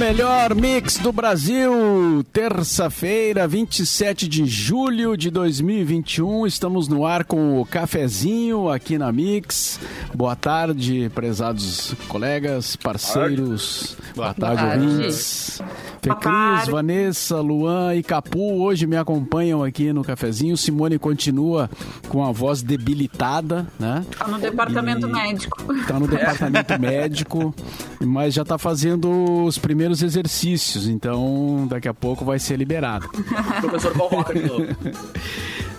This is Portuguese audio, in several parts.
melhor mix do Brasil. Terça-feira, 27 de julho de 2021. Estamos no ar com o cafezinho aqui na Mix. Boa tarde, prezados colegas, parceiros. Boa, Boa tarde, tarde, ouvintes. Fecris, Vanessa, Luan e Capu hoje me acompanham aqui no cafezinho. Simone continua com a voz debilitada, né? Tá no departamento e... médico. Tá no departamento médico, mas já tá fazendo os primeiros exercícios, então daqui a pouco vai ser liberado. professor convoca de novo.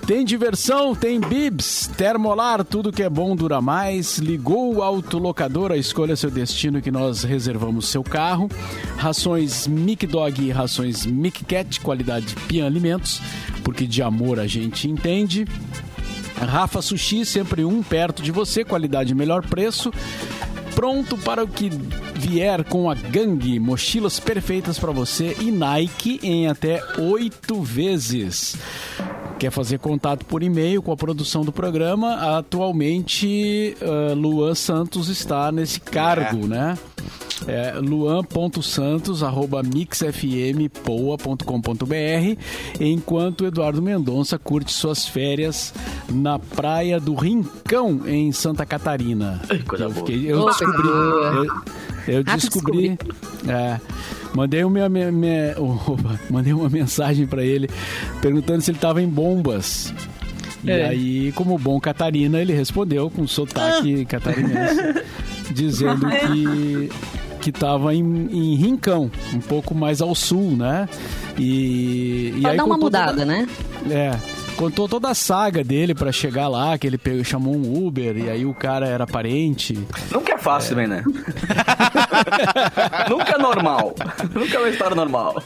Tem diversão, tem bibs, termolar, tudo que é bom dura mais. Ligou o autolocador, escolha seu destino que nós reservamos seu carro. Rações Mic Dog e rações Mic Cat, qualidade Pian Alimentos, porque de amor a gente entende. Rafa Sushi, sempre um perto de você, qualidade melhor preço pronto para o que vier com a gangue, mochilas perfeitas para você e Nike em até oito vezes. Quer fazer contato por e-mail com a produção do programa? Atualmente, uh, Luan Santos está nesse cargo, é. né? é luan.santos.mixfmpoa.com.br enquanto Eduardo Mendonça curte suas férias na praia do Rincão, em Santa Catarina. coisa eu, fiquei, eu descobri... Eu, eu descobri... É, mandei, uma, minha, minha, mandei uma mensagem para ele perguntando se ele estava em bombas. E é. aí, como bom catarina, ele respondeu com sotaque ah. catarinense, dizendo que que estava em, em, Rincão, um pouco mais ao sul, né? E, e aí dar uma mudada, toda, né? É. Contou toda a saga dele para chegar lá, que ele pegou, chamou um Uber e aí o cara era parente. Nunca é fácil, é. né? Nunca é normal. Nunca é uma história normal.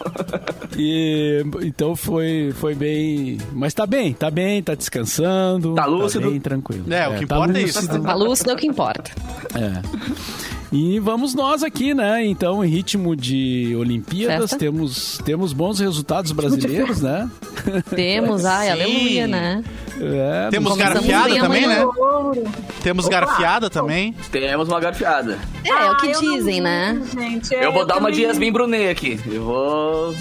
E então foi, foi bem. Mas tá bem, tá bem, tá descansando. Tá lúcido. Tá bem tranquilo. É, o que é, tá importa tá é isso. Tá lúcido é o que importa. É. E vamos nós aqui, né? Então, em ritmo de Olimpíadas, temos, temos bons resultados brasileiros, né? Temos, ai, aleluia, né? É, temos garfiada também, né? Temos Opa! garfiada também. Temos uma garfiada. É, é o que ah, dizem, né? Gente, é, eu vou dar uma de Yasmin Brunet aqui. Eu vou.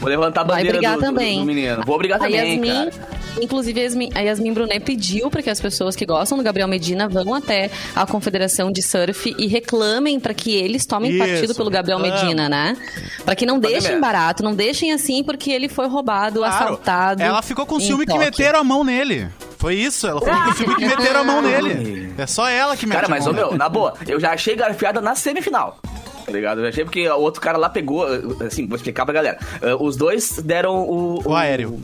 Vou levantar a bandeira Vai brigar do, também. Do, do menino. Vou brigar a também, Yasmin, cara. Inclusive, a Yasmin Brunet pediu para que as pessoas que gostam do Gabriel Medina vão até a Confederação de Surf e reclamem para que eles tomem Isso. partido pelo Gabriel Medina, né? Para que não deixem barato, não deixem assim porque ele foi roubado, claro. assaltado. Ela ficou com ciúme que meteram a mão nele. Foi isso, ela ficou com ciúme que meteram a mão nele. É só ela que meteu Cara, mas, ô, meu, na boa, eu já achei garfiada na semifinal tá ligado? Eu achei porque o outro cara lá pegou, assim, vou explicar pra galera. Uh, os dois deram o. O, o aéreo.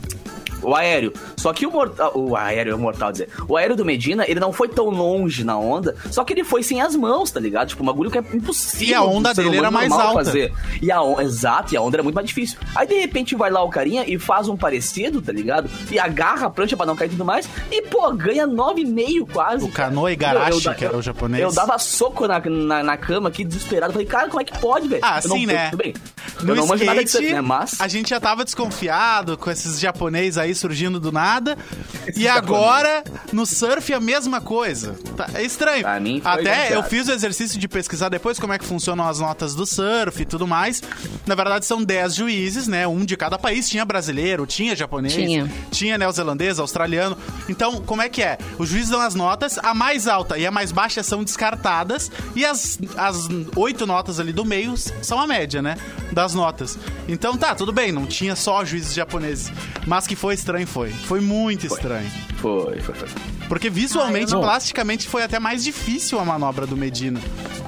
O, aéreo. Só que o mortal. O aéreo, o mortal dizer. O aéreo do Medina, ele não foi tão longe na onda, só que ele foi sem as mãos, tá ligado? Tipo, um bagulho que é impossível. E a onda dele era mais alta. Fazer. E a on... Exato, e a onda era muito mais difícil. Aí de repente vai lá o carinha e faz um parecido, tá ligado? E agarra a prancha pra não cair e tudo mais. E, pô, ganha 9,5 quase. O Kanoe Garashi, eu, eu, que era o japonês. Eu dava soco na, na, na, cama aqui, desesperado. Falei, cara, como é que pode, velho? Ah, sim, né? Tudo bem. No eu não skate, nada disso, né? Mas. A gente já tava desconfiado com esses japoneses aí surgindo do nada e agora, no surf, a mesma coisa. Tá, é estranho. Até eu fiz o exercício de pesquisar depois como é que funcionam as notas do surf e tudo mais. Na verdade, são 10 juízes, né? Um de cada país. Tinha brasileiro, tinha japonês, tinha, tinha neozelandês, australiano. Então, como é que é? Os juízes dão as notas, a mais alta e a mais baixa são descartadas, e as, as oito notas ali do meio são a média, né? Das notas. Então tá, tudo bem, não tinha só juízes japoneses. Mas que foi estranho, foi. Foi muito foi. estranho. Foi, foi, foi. Porque visualmente, ah, plasticamente, foi até mais difícil a manobra do Medina.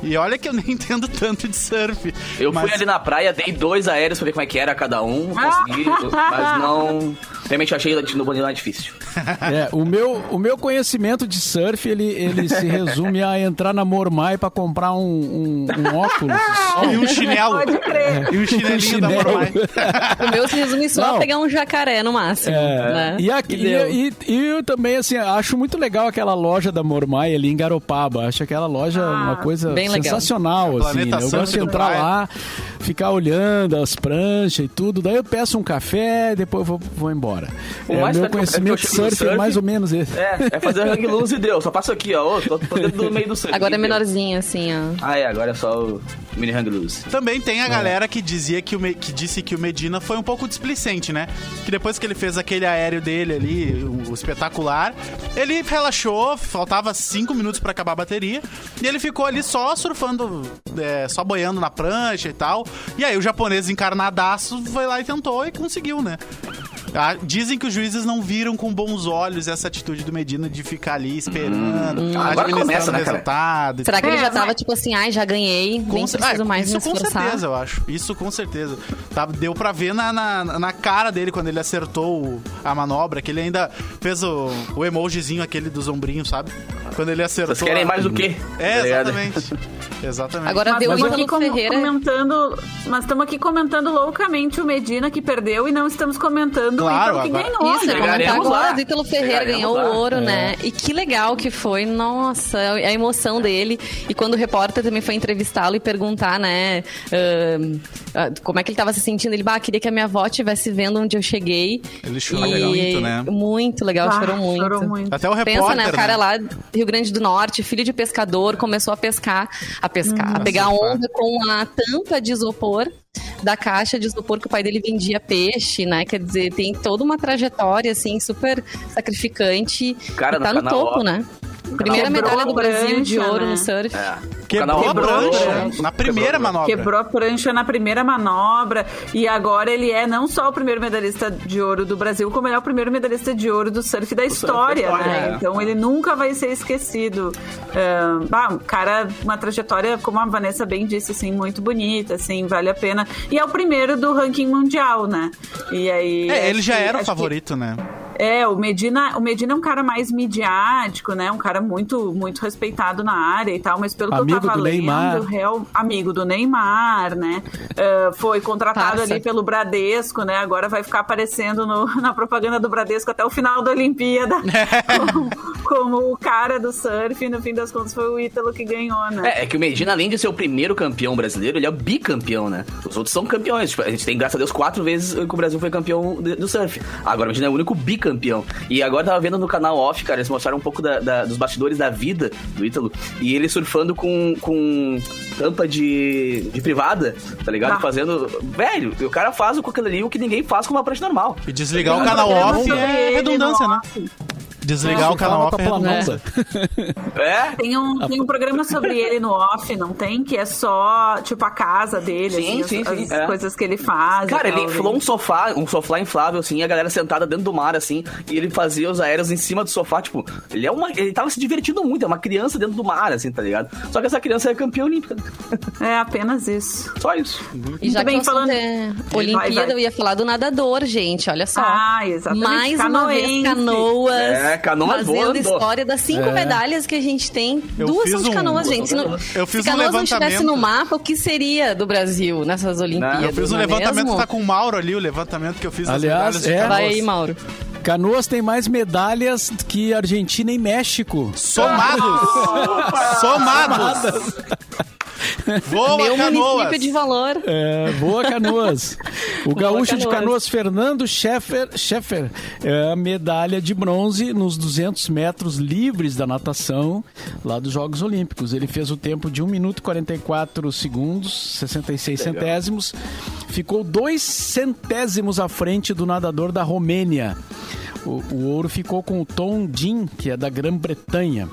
E olha que eu nem entendo tanto de surf. Eu mas... fui ali na praia, dei dois aéreos pra ver como é que era cada um, consegui, mas não... Realmente achei no mais difícil. É, o meu, o meu conhecimento de surf, ele, ele se resume a entrar na Mormai pra comprar um, um, um óculos. e um chinelo. Pode crer. E um chinelinho um da Mormai. o meu se resume só não. a pegar um jacaré no máximo. É, né? e, aqui, e, e, e, eu também, assim, acho muito legal aquela loja da Mormai ali em Garopaba. Acho aquela loja ah, uma coisa sensacional, assim. Né? Eu gosto de entrar lá ficar olhando as pranchas e tudo. Daí eu peço um café, depois eu vou, vou embora. O é, meu conhecimento de surf, surf, é mais ou menos esse. É, é fazer hang loose e deu. Só passo aqui, ó. tô, tô dentro do meio do surf. Agora é menorzinho, assim, ó. Ah, é. Agora é só o mini hang loose. Também tem a é. galera que dizia que, o, que disse que o Medina foi um pouco displicente, né? Que depois que ele fez aquele aéreo dele ali, o, o espetacular, ele relaxou, faltava cinco minutos para acabar a bateria, e ele ficou ali só surfando, é, só boiando na prancha e tal. E aí o japonês encarnadaço foi lá e tentou e conseguiu, né? Ah, dizem que os juízes não viram com bons olhos essa atitude do Medina de ficar ali esperando, hum, agora começa, né, resultado. Será que ele já tava tipo assim, ai, já ganhei, com nem preciso ah, mais Isso com certeza, eu acho. Isso com certeza. Tá, deu pra ver na, na, na, cara dele quando ele acertou a manobra, que ele ainda fez o, o emojizinho aquele dos ombrinhos, sabe? Quando ele acertou. Vocês querem a... mais do quê? É, tá exatamente. Exatamente. Agora deu mas aqui Ferreira. comentando, mas estamos aqui comentando loucamente o Medina que perdeu e não estamos comentando claro, o Ítalo que ganhou. Isso, né? comentar agora, o Ítalo Ferreira ganhou lá. o ouro, é. né? E que legal que foi, nossa, a emoção dele. E quando o repórter também foi entrevistá-lo e perguntar, né, uh, uh, como é que ele estava se sentindo, ele, bah, queria que a minha avó estivesse vendo onde eu cheguei. Ele chorou e... muito, né? Muito legal, ah, chorou, muito. chorou muito. Até o repórter, Pensa, né, o cara né? lá Rio Grande do Norte, filho de pescador, começou a pescar, a pescar, hum, a pegar onda com a tampa de isopor da caixa de isopor que o pai dele vendia peixe, né? Quer dizer, tem toda uma trajetória, assim, super sacrificante. Cara, e tá no, no topo, né? Primeira medalha do Brasil de ouro né? no surf. É. Quebrou a prancha na primeira quebrou, manobra. Quebrou a prancha na primeira manobra. E agora ele é não só o primeiro medalhista de ouro do Brasil, como ele é o primeiro medalhista de ouro do surf da história, surf né? É. Então ele nunca vai ser esquecido. Um, bah, cara, uma trajetória, como a Vanessa bem disse, assim, muito bonita, assim, vale a pena. E é o primeiro do ranking mundial, né? E aí. É, ele já era o favorito, que... né? É, o Medina, o Medina é um cara mais midiático, né? Um cara muito, muito respeitado na área e tal, mas pelo amigo que eu tava do lendo, Neymar. Real, amigo do Neymar, né? Uh, foi contratado Passa. ali pelo Bradesco, né? Agora vai ficar aparecendo no, na propaganda do Bradesco até o final da Olimpíada como, o cara do surf. E no fim das contas foi o Ítalo que ganhou, né? É, é, que o Medina, além de ser o primeiro campeão brasileiro, ele é o bicampeão, né? Os outros são campeões. Tipo, a gente tem, graças a Deus, quatro vezes que o Brasil foi campeão do surf. Agora o Medina é o único bicampeão campeão. E agora tava vendo no canal off, cara, eles mostraram um pouco da, da, dos bastidores da vida do Ítalo. E ele surfando com, com tampa de, de privada, tá ligado? Ah. Fazendo. Velho, o cara faz com aquilo ali o que ninguém faz com uma prancha normal. E desligar o canal off é redundância, né? Desligar não, o canal off é. é. Tem um, tem um programa sobre ele no off, não tem? Que é só, tipo, a casa dele, sim, assim, sim, as, sim. as é. coisas que ele faz. Cara, ele inflou um sofá, um sofá inflável, assim, e a galera sentada dentro do mar, assim, e ele fazia os aéreos em cima do sofá, tipo, ele é uma. Ele tava se divertindo muito, é uma criança dentro do mar, assim, tá ligado? Só que essa criança é campeã olímpica. É apenas isso. Só isso. E já bem falando. Olimpíada, vai, vai. eu ia falar do nadador, gente, olha só. Ah, exatamente. Mais uma vez, canoas. É é, canoas Fazendo voando. história das cinco é. medalhas que a gente tem. Eu Duas são de um, canoas, gente. Se, fiz se canoas um não estivesse no mapa, o que seria do Brasil nessas Olimpíadas? eu fiz um é levantamento, mesmo? tá com o Mauro ali, o levantamento que eu fiz Aliás, das medalhas é. Vai aí, Mauro. Canoas tem mais medalhas que Argentina e México. Somados! Somados! Boa, Meu Canoas. município de valor. É, boa, Canoas. O gaúcho de Canoas, Fernando Scheffer, Scheffer, é medalha de bronze nos 200 metros livres da natação lá dos Jogos Olímpicos. Ele fez o tempo de 1 minuto e 44 segundos, 66 Legal. centésimos. Ficou dois centésimos à frente do nadador da Romênia. O, o ouro ficou com o Tom Jin, que é da Grã-Bretanha.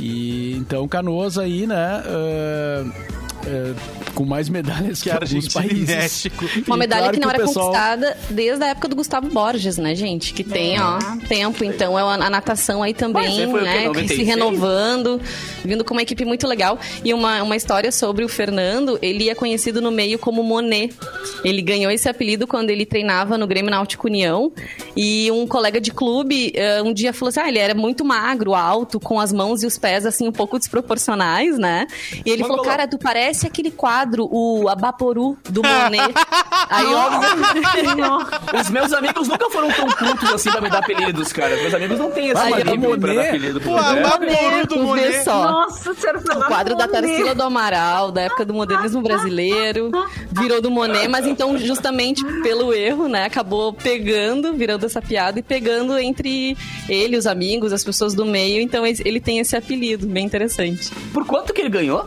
E então Canoas aí, né? Uh é, com mais medalhas que, que Argentina países. México. Uma medalha claro que não que era pessoal... conquistada desde a época do Gustavo Borges, né, gente? Que tem, é. ó, tempo. Então, é a natação aí também, né? Se renovando, vindo com uma equipe muito legal. E uma, uma história sobre o Fernando, ele é conhecido no meio como Monet. Ele ganhou esse apelido quando ele treinava no Grêmio Náutico União. E um colega de clube uh, um dia falou assim: ah, ele era muito magro, alto, com as mãos e os pés, assim, um pouco desproporcionais, né? E ele falou, cara, tu parece parece aquele quadro, o Abaporu do Monet. Aí, óbvio. Os meus amigos nunca foram tão cultos assim pra me dar apelidos, cara. Meus amigos não têm esse apelido pra dar apelido. Pô, Abaporu do Monet. Só. Nossa, o quadro da Tarsila do Amaral, da época do modernismo brasileiro, virou do Monet, mas então, justamente pelo erro, né, acabou pegando, virando essa piada e pegando entre ele, os amigos, as pessoas do meio. Então, ele tem esse apelido, bem interessante. Por quanto que ele ganhou?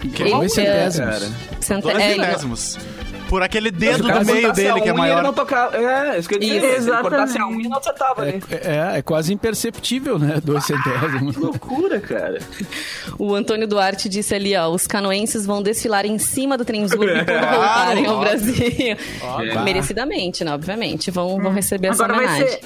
Que dois centésimos. Cent... Dois centésimos. Por aquele dedo do meio dele que é maior. Não tocar, é, isso que eu ia dizer. Se a unha, não acertava é, é, é, quase imperceptível, né? Dois centésimos. Que loucura, cara. O Antônio Duarte disse ali, ó, os canoenses vão desfilar em cima do Trenzurbe quando voltarem ao Brasil. É. Merecidamente, né? Obviamente. Vão, vão receber essa Agora homenagem. Vai ser,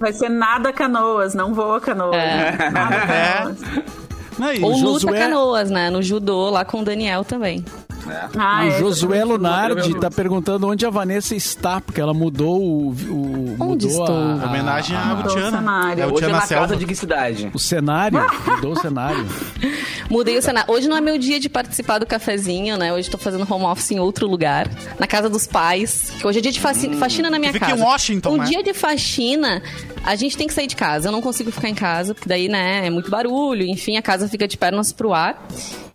vai ser nada canoas, não voa canoas. É. Nada canoas. É. Ou luta canoas, né? No judô, lá com o Daniel também. É. Ah, o é, Josué Lunardi está perguntando onde a Vanessa está, porque ela mudou o. o onde mudou estou? A, a, homenagem à Butiana. É, Hoje é na casa de que cidade? O cenário. mudou o cenário. Mudei o cenário. Hoje não é meu dia de participar do cafezinho, né? Hoje estou fazendo home office em outro lugar, na casa dos pais. Que hoje é dia de faxina, hum. faxina na minha Fica casa. em Washington, Um né? dia de faxina, a gente tem que sair de casa. Eu não consigo ficar em casa, porque daí, né, é muito barulho. Enfim, a casa fica de pernas pro ar.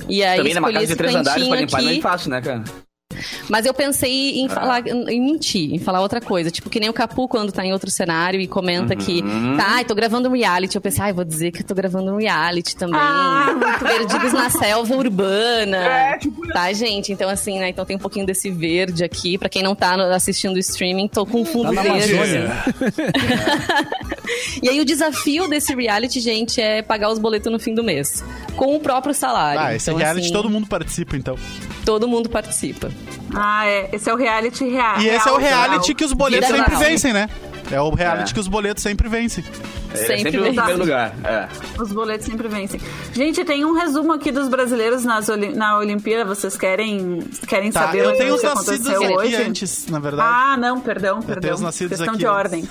E aí, Também numa casa de três andares pra limpar aqui. não é fácil, né, cara? Mas eu pensei em ah. falar, em mentir, em falar outra coisa. Tipo, que nem o Capu quando tá em outro cenário e comenta uhum. que, tá, tô gravando um reality. Eu pensei, ai, ah, vou dizer que eu tô gravando um reality também. Ah. Perdidos na selva urbana. É, tipo... Tá, gente? Então, assim, né? Então tem um pouquinho desse verde aqui. Pra quem não tá assistindo o streaming, tô com fundo tá verde. e aí o desafio desse reality, gente, é pagar os boletos no fim do mês. Com o próprio salário. Ah, esse então, reality assim, todo mundo participa, então. Todo mundo participa. Ah, é. Esse é o reality real. E esse é o reality real. que os boletos Vida sempre vencem, né? É o reality é. que os boletos sempre vencem. É, sempre, sempre no primeiro lugar. É. Os boletos sempre vencem. Gente, tem um resumo aqui dos brasileiros nas na Olimpíada. Vocês querem, querem tá, saber eu tenho o que aconteceu hoje? antes, na verdade. Ah, não, perdão, perdão. Eu tenho os nascidos Questão aqui de ordem.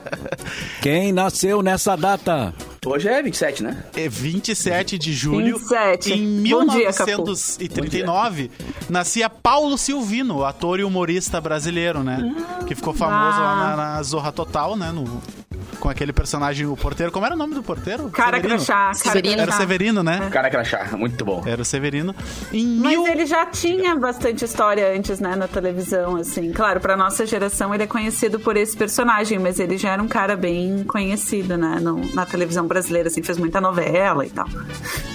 Quem nasceu nessa data? Hoje é 27, né? É 27 de julho. 27. Em 1939, dia, nascia Paulo Silvino, ator e humorista brasileiro, né? Ah, que ficou famoso ah. lá na, na Zorra Total, né? No, com aquele personagem, o porteiro. Como era o nome do porteiro? Cara Severino. Crachá. Severino. Era o Severino, né? Cara Crachá, muito bom. Era o Severino. Em Mas mil... ele já tinha bastante história antes, né, na televisão, assim. Claro, pra nossa geração ele é conhecido por esse personagem, mas ele já era um cara bem conhecido, né, no, na televisão brasileira, assim, fez muita novela e tal.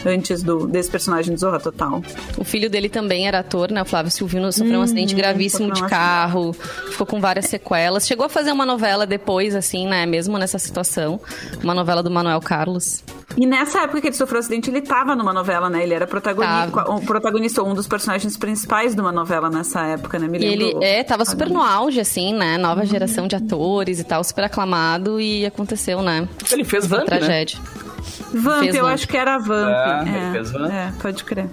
Antes do, desse personagem do Zorra Total. O filho dele também era ator, né, o Flávio Silvino, sofreu hum, um acidente gravíssimo de carro, ficou com várias sequelas. Chegou a fazer uma novela depois, assim, né, mesmo nessa situação. Uma novela do Manuel Carlos. E nessa época que ele sofreu o acidente, ele estava numa novela, né? Ele era protagonista, o protagonista, um dos personagens principais de uma novela nessa época, né? Me e ele é, tava super no auge, assim, né? Nova geração de atores e tal, super aclamado e aconteceu, né? Ele fez Vamp, tragédia. Né? Vamp, eu Vamp. acho que era Vamp. É, é, fez Vamp. é pode crer.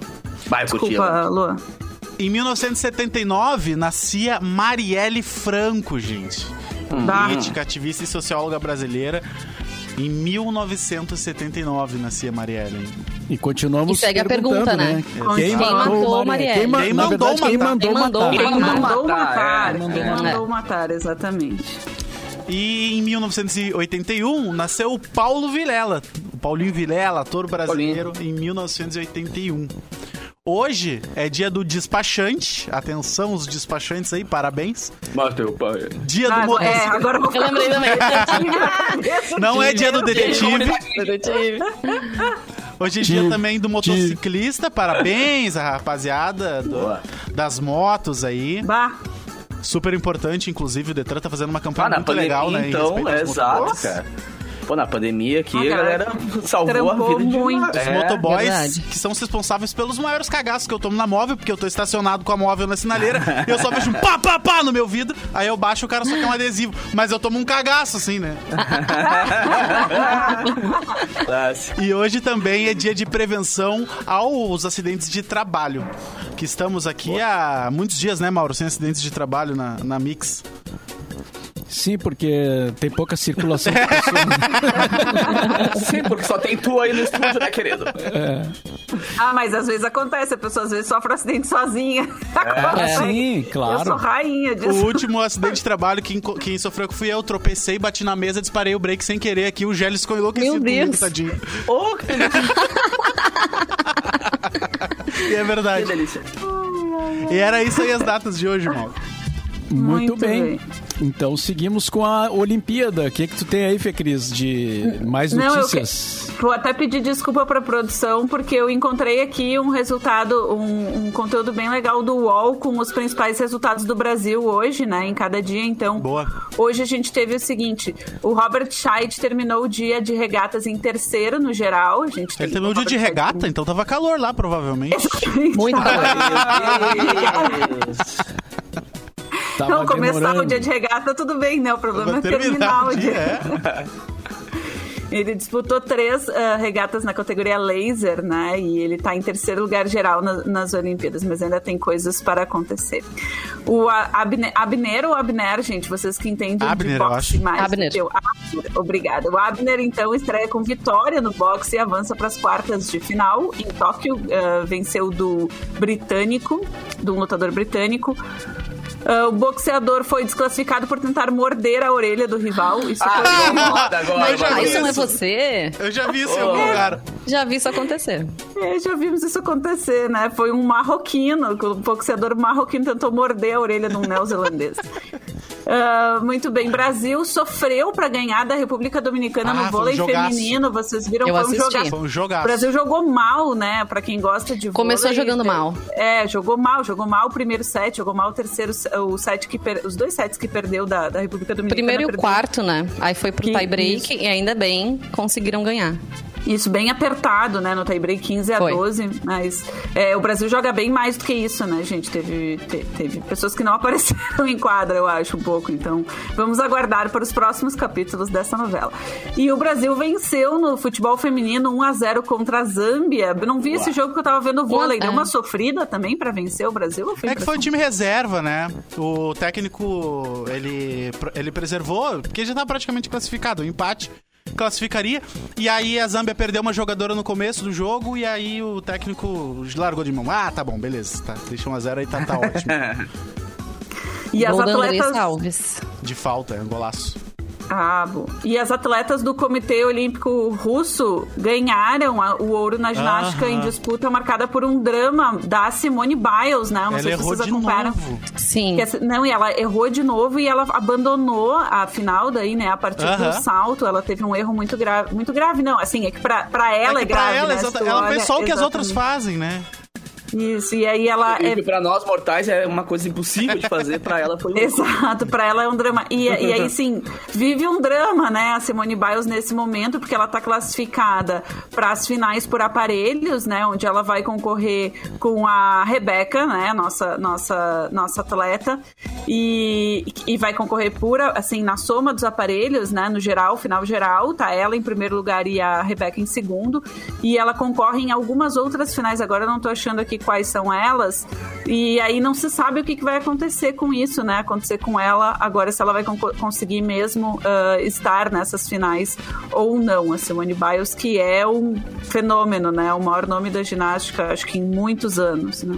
Vai, Desculpa, Lua. Em 1979, nascia Marielle Franco, gente. Política, ativista e socióloga brasileira. Em 1979 nascia Marielle. E continuamos E segue a pergunta, né? né? Quem, quem matou Marielle? Quem, quem, mandou matar? Quem mandou matar? Quem mandou matar? Quem mandou matar, exatamente. E em 1981 nasceu o Paulo Vilela. O Paulinho Vilela, ator brasileiro, Paulinho. em 1981. Hoje é dia do despachante. Atenção, os despachantes aí, parabéns. Mateu, pai. Dia ah, do motorista. É, agora eu lembrei também. Não é dia do detetive. detetive. Hoje é dia também do motociclista. Parabéns, a rapaziada do, das motos aí. Bah. Super importante, inclusive, o Detran tá fazendo uma campanha ah, muito legal, né? Então, é exato, cara. Pô, na pandemia aqui, a galera salvou a vida de muito. Os é, motoboys verdade. que são os responsáveis pelos maiores cagaços que eu tomo na móvel, porque eu tô estacionado com a móvel na sinaleira e eu só vejo um pá, pá, pá no meu vidro, aí eu baixo o cara só quer um adesivo. Mas eu tomo um cagaço, assim, né? e hoje também é dia de prevenção aos acidentes de trabalho. Que estamos aqui Boa. há muitos dias, né, Mauro? Sem acidentes de trabalho na, na Mix. Sim, porque tem pouca circulação. Sim, porque só tem tu aí no estúdio, né, querido? É. Ah, mas às vezes acontece, a pessoa às vezes sofre um acidente sozinha. É. Sim, claro. Eu sou rainha disso. O último acidente de trabalho, quem, quem sofreu fui eu, tropecei, bati na mesa, disparei o break sem querer aqui, o Gélis ficou enlouquecido. Meu Deus. Tadinho. Oh, que E é verdade. Que delícia. E era isso aí as datas de hoje, mal. Muito, Muito bem. bem. Então seguimos com a Olimpíada. O que, que tu tem aí, Fê Cris, de mais notícias? Não, que... Vou até pedir desculpa para a produção, porque eu encontrei aqui um resultado, um, um, conteúdo bem legal do UOL com os principais resultados do Brasil hoje, né? Em cada dia. Então, Boa. hoje a gente teve o seguinte: o Robert Scheid terminou o dia de regatas em terceiro no geral. A gente Ele terminou o dia de regata, então tava calor lá, provavelmente. Muito calor. Tava não, começar demorando. o dia de regata, tudo bem, né? O problema é terminar o dia. É. Ele disputou três uh, regatas na categoria laser, né? E ele está em terceiro lugar geral na, nas Olimpíadas, mas ainda tem coisas para acontecer. O Abner, Abner ou Abner, gente, vocês que entendem Abner, de boxe mais Abner. eu. Abner. Obrigada. O Abner, então, estreia com vitória no boxe e avança para as quartas de final. Em Tóquio, uh, venceu do britânico, do lutador britânico. Uh, o boxeador foi desclassificado por tentar morder a orelha do rival. Isso ah, foi moda agora. Mas já isso não é você? Eu já vi isso em algum lugar. Já vi isso acontecer. É, já vimos isso acontecer, né? Foi um marroquino, o boxeador marroquino tentou morder a orelha de um neozelandês. Uh, muito bem, Brasil sofreu para ganhar da República Dominicana ah, no vôlei um feminino. Vocês viram? Eu foi um jogaço. Foi um jogaço. O Brasil jogou mal, né? Para quem gosta de Começou vôlei, jogando mal. É, jogou mal, jogou mal o primeiro set, jogou mal o terceiro, o set que per... os dois sets que perdeu da, da República Dominicana. Primeiro e o quarto, né? Aí foi pro tie break e ainda bem conseguiram ganhar. Isso, bem apertado, né? No tiebreak 15 a Foi. 12. Mas é, o Brasil joga bem mais do que isso, né, gente? Teve, te, teve pessoas que não apareceram em quadra, eu acho, um pouco. Então, vamos aguardar para os próximos capítulos dessa novela. E o Brasil venceu no futebol feminino 1 a 0 contra a Zâmbia. não vi Uau. esse jogo que eu tava vendo o vôlei. Deu uma sofrida também para vencer o Brasil? É que foi o time reserva, né? O técnico, ele, ele preservou, porque já tá praticamente classificado. O empate classificaria. E aí a Zâmbia perdeu uma jogadora no começo do jogo e aí o técnico largou de mão. Ah, tá bom, beleza. Tá, deixa 1x0 aí, tá, tá ótimo. e as atletas... Alves. De falta, é um golaço. Ah, bom. E as atletas do Comitê Olímpico Russo ganharam a, o ouro na ginástica em disputa marcada por um drama da Simone Biles, né? não ela sei se vocês acompanharam. Sim. Que, não, e ela errou de novo e ela abandonou a final daí, né? A partir do salto, ela teve um erro muito grave. Muito grave, não. Assim, é que pra, pra ela é, que é grave. Pra ela, né? ela fez só o que as outras fazem, né? Isso, e aí ela. E, é... pra nós mortais é uma coisa impossível de fazer, pra ela foi um. Exato, pra ela é um drama. E, e aí, sim, vive um drama, né, a Simone Biles nesse momento, porque ela tá classificada para as finais por aparelhos, né, onde ela vai concorrer com a Rebeca, né, nossa, nossa, nossa atleta, e, e vai concorrer pura, assim, na soma dos aparelhos, né, no geral, final geral, tá ela em primeiro lugar e a Rebeca em segundo, e ela concorre em algumas outras finais, agora eu não tô achando aqui quais são elas, e aí não se sabe o que, que vai acontecer com isso, né? Acontecer com ela agora, se ela vai conseguir mesmo uh, estar nessas finais ou não. A Simone Biles, que é um fenômeno, né? O maior nome da ginástica, acho que em muitos anos, né?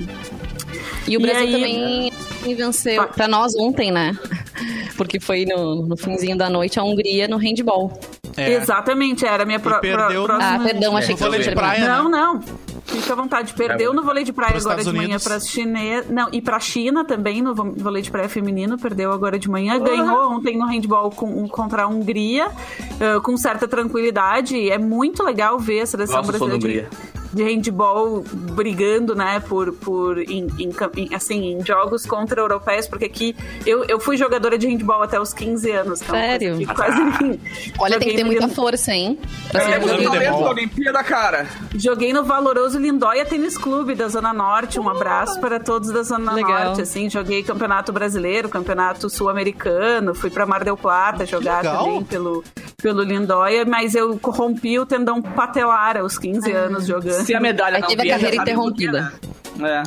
E o Brasil e aí... também venceu para nós ontem, né? Porque foi no, no finzinho da noite a Hungria no handball. É. Exatamente, era a minha pro, perdeu pro, próxima... Ah, perdão, achei que foi de praia, Não, né? não. Fica à vontade. Perdeu é, no vôlei de praia agora de manhã para chinês. Não, e para China também, no vôlei de praia feminino, perdeu agora de manhã. Ganhou ontem no handball com, contra a Hungria, uh, com certa tranquilidade. É muito legal ver a seleção Nossa, brasileira de handball brigando, né, por, por em, em, assim, em jogos contra europeus, porque aqui eu, eu fui jogadora de handball até os 15 anos. Então Sério? Quase Olha, tem que ter muita força, hein? Pra é, ser da Olimpíada, cara. Joguei no valoroso Lindóia Tênis Clube da Zona Norte. Um abraço para todos da Zona Legal. Norte, assim. Joguei campeonato brasileiro, campeonato sul-americano, fui para Mar del Plata jogar também pelo, pelo Lindóia, mas eu rompi o tendão patelar aos 15 ah. anos jogando. Se a medalha Aí não teve a carreira interrompida.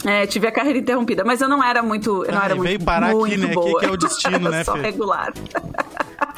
É. é. tive a carreira interrompida, mas eu não era muito, eu não ah, era muito, veio parar muito aqui, né? Boa. Aqui que é o destino, né? Só regular.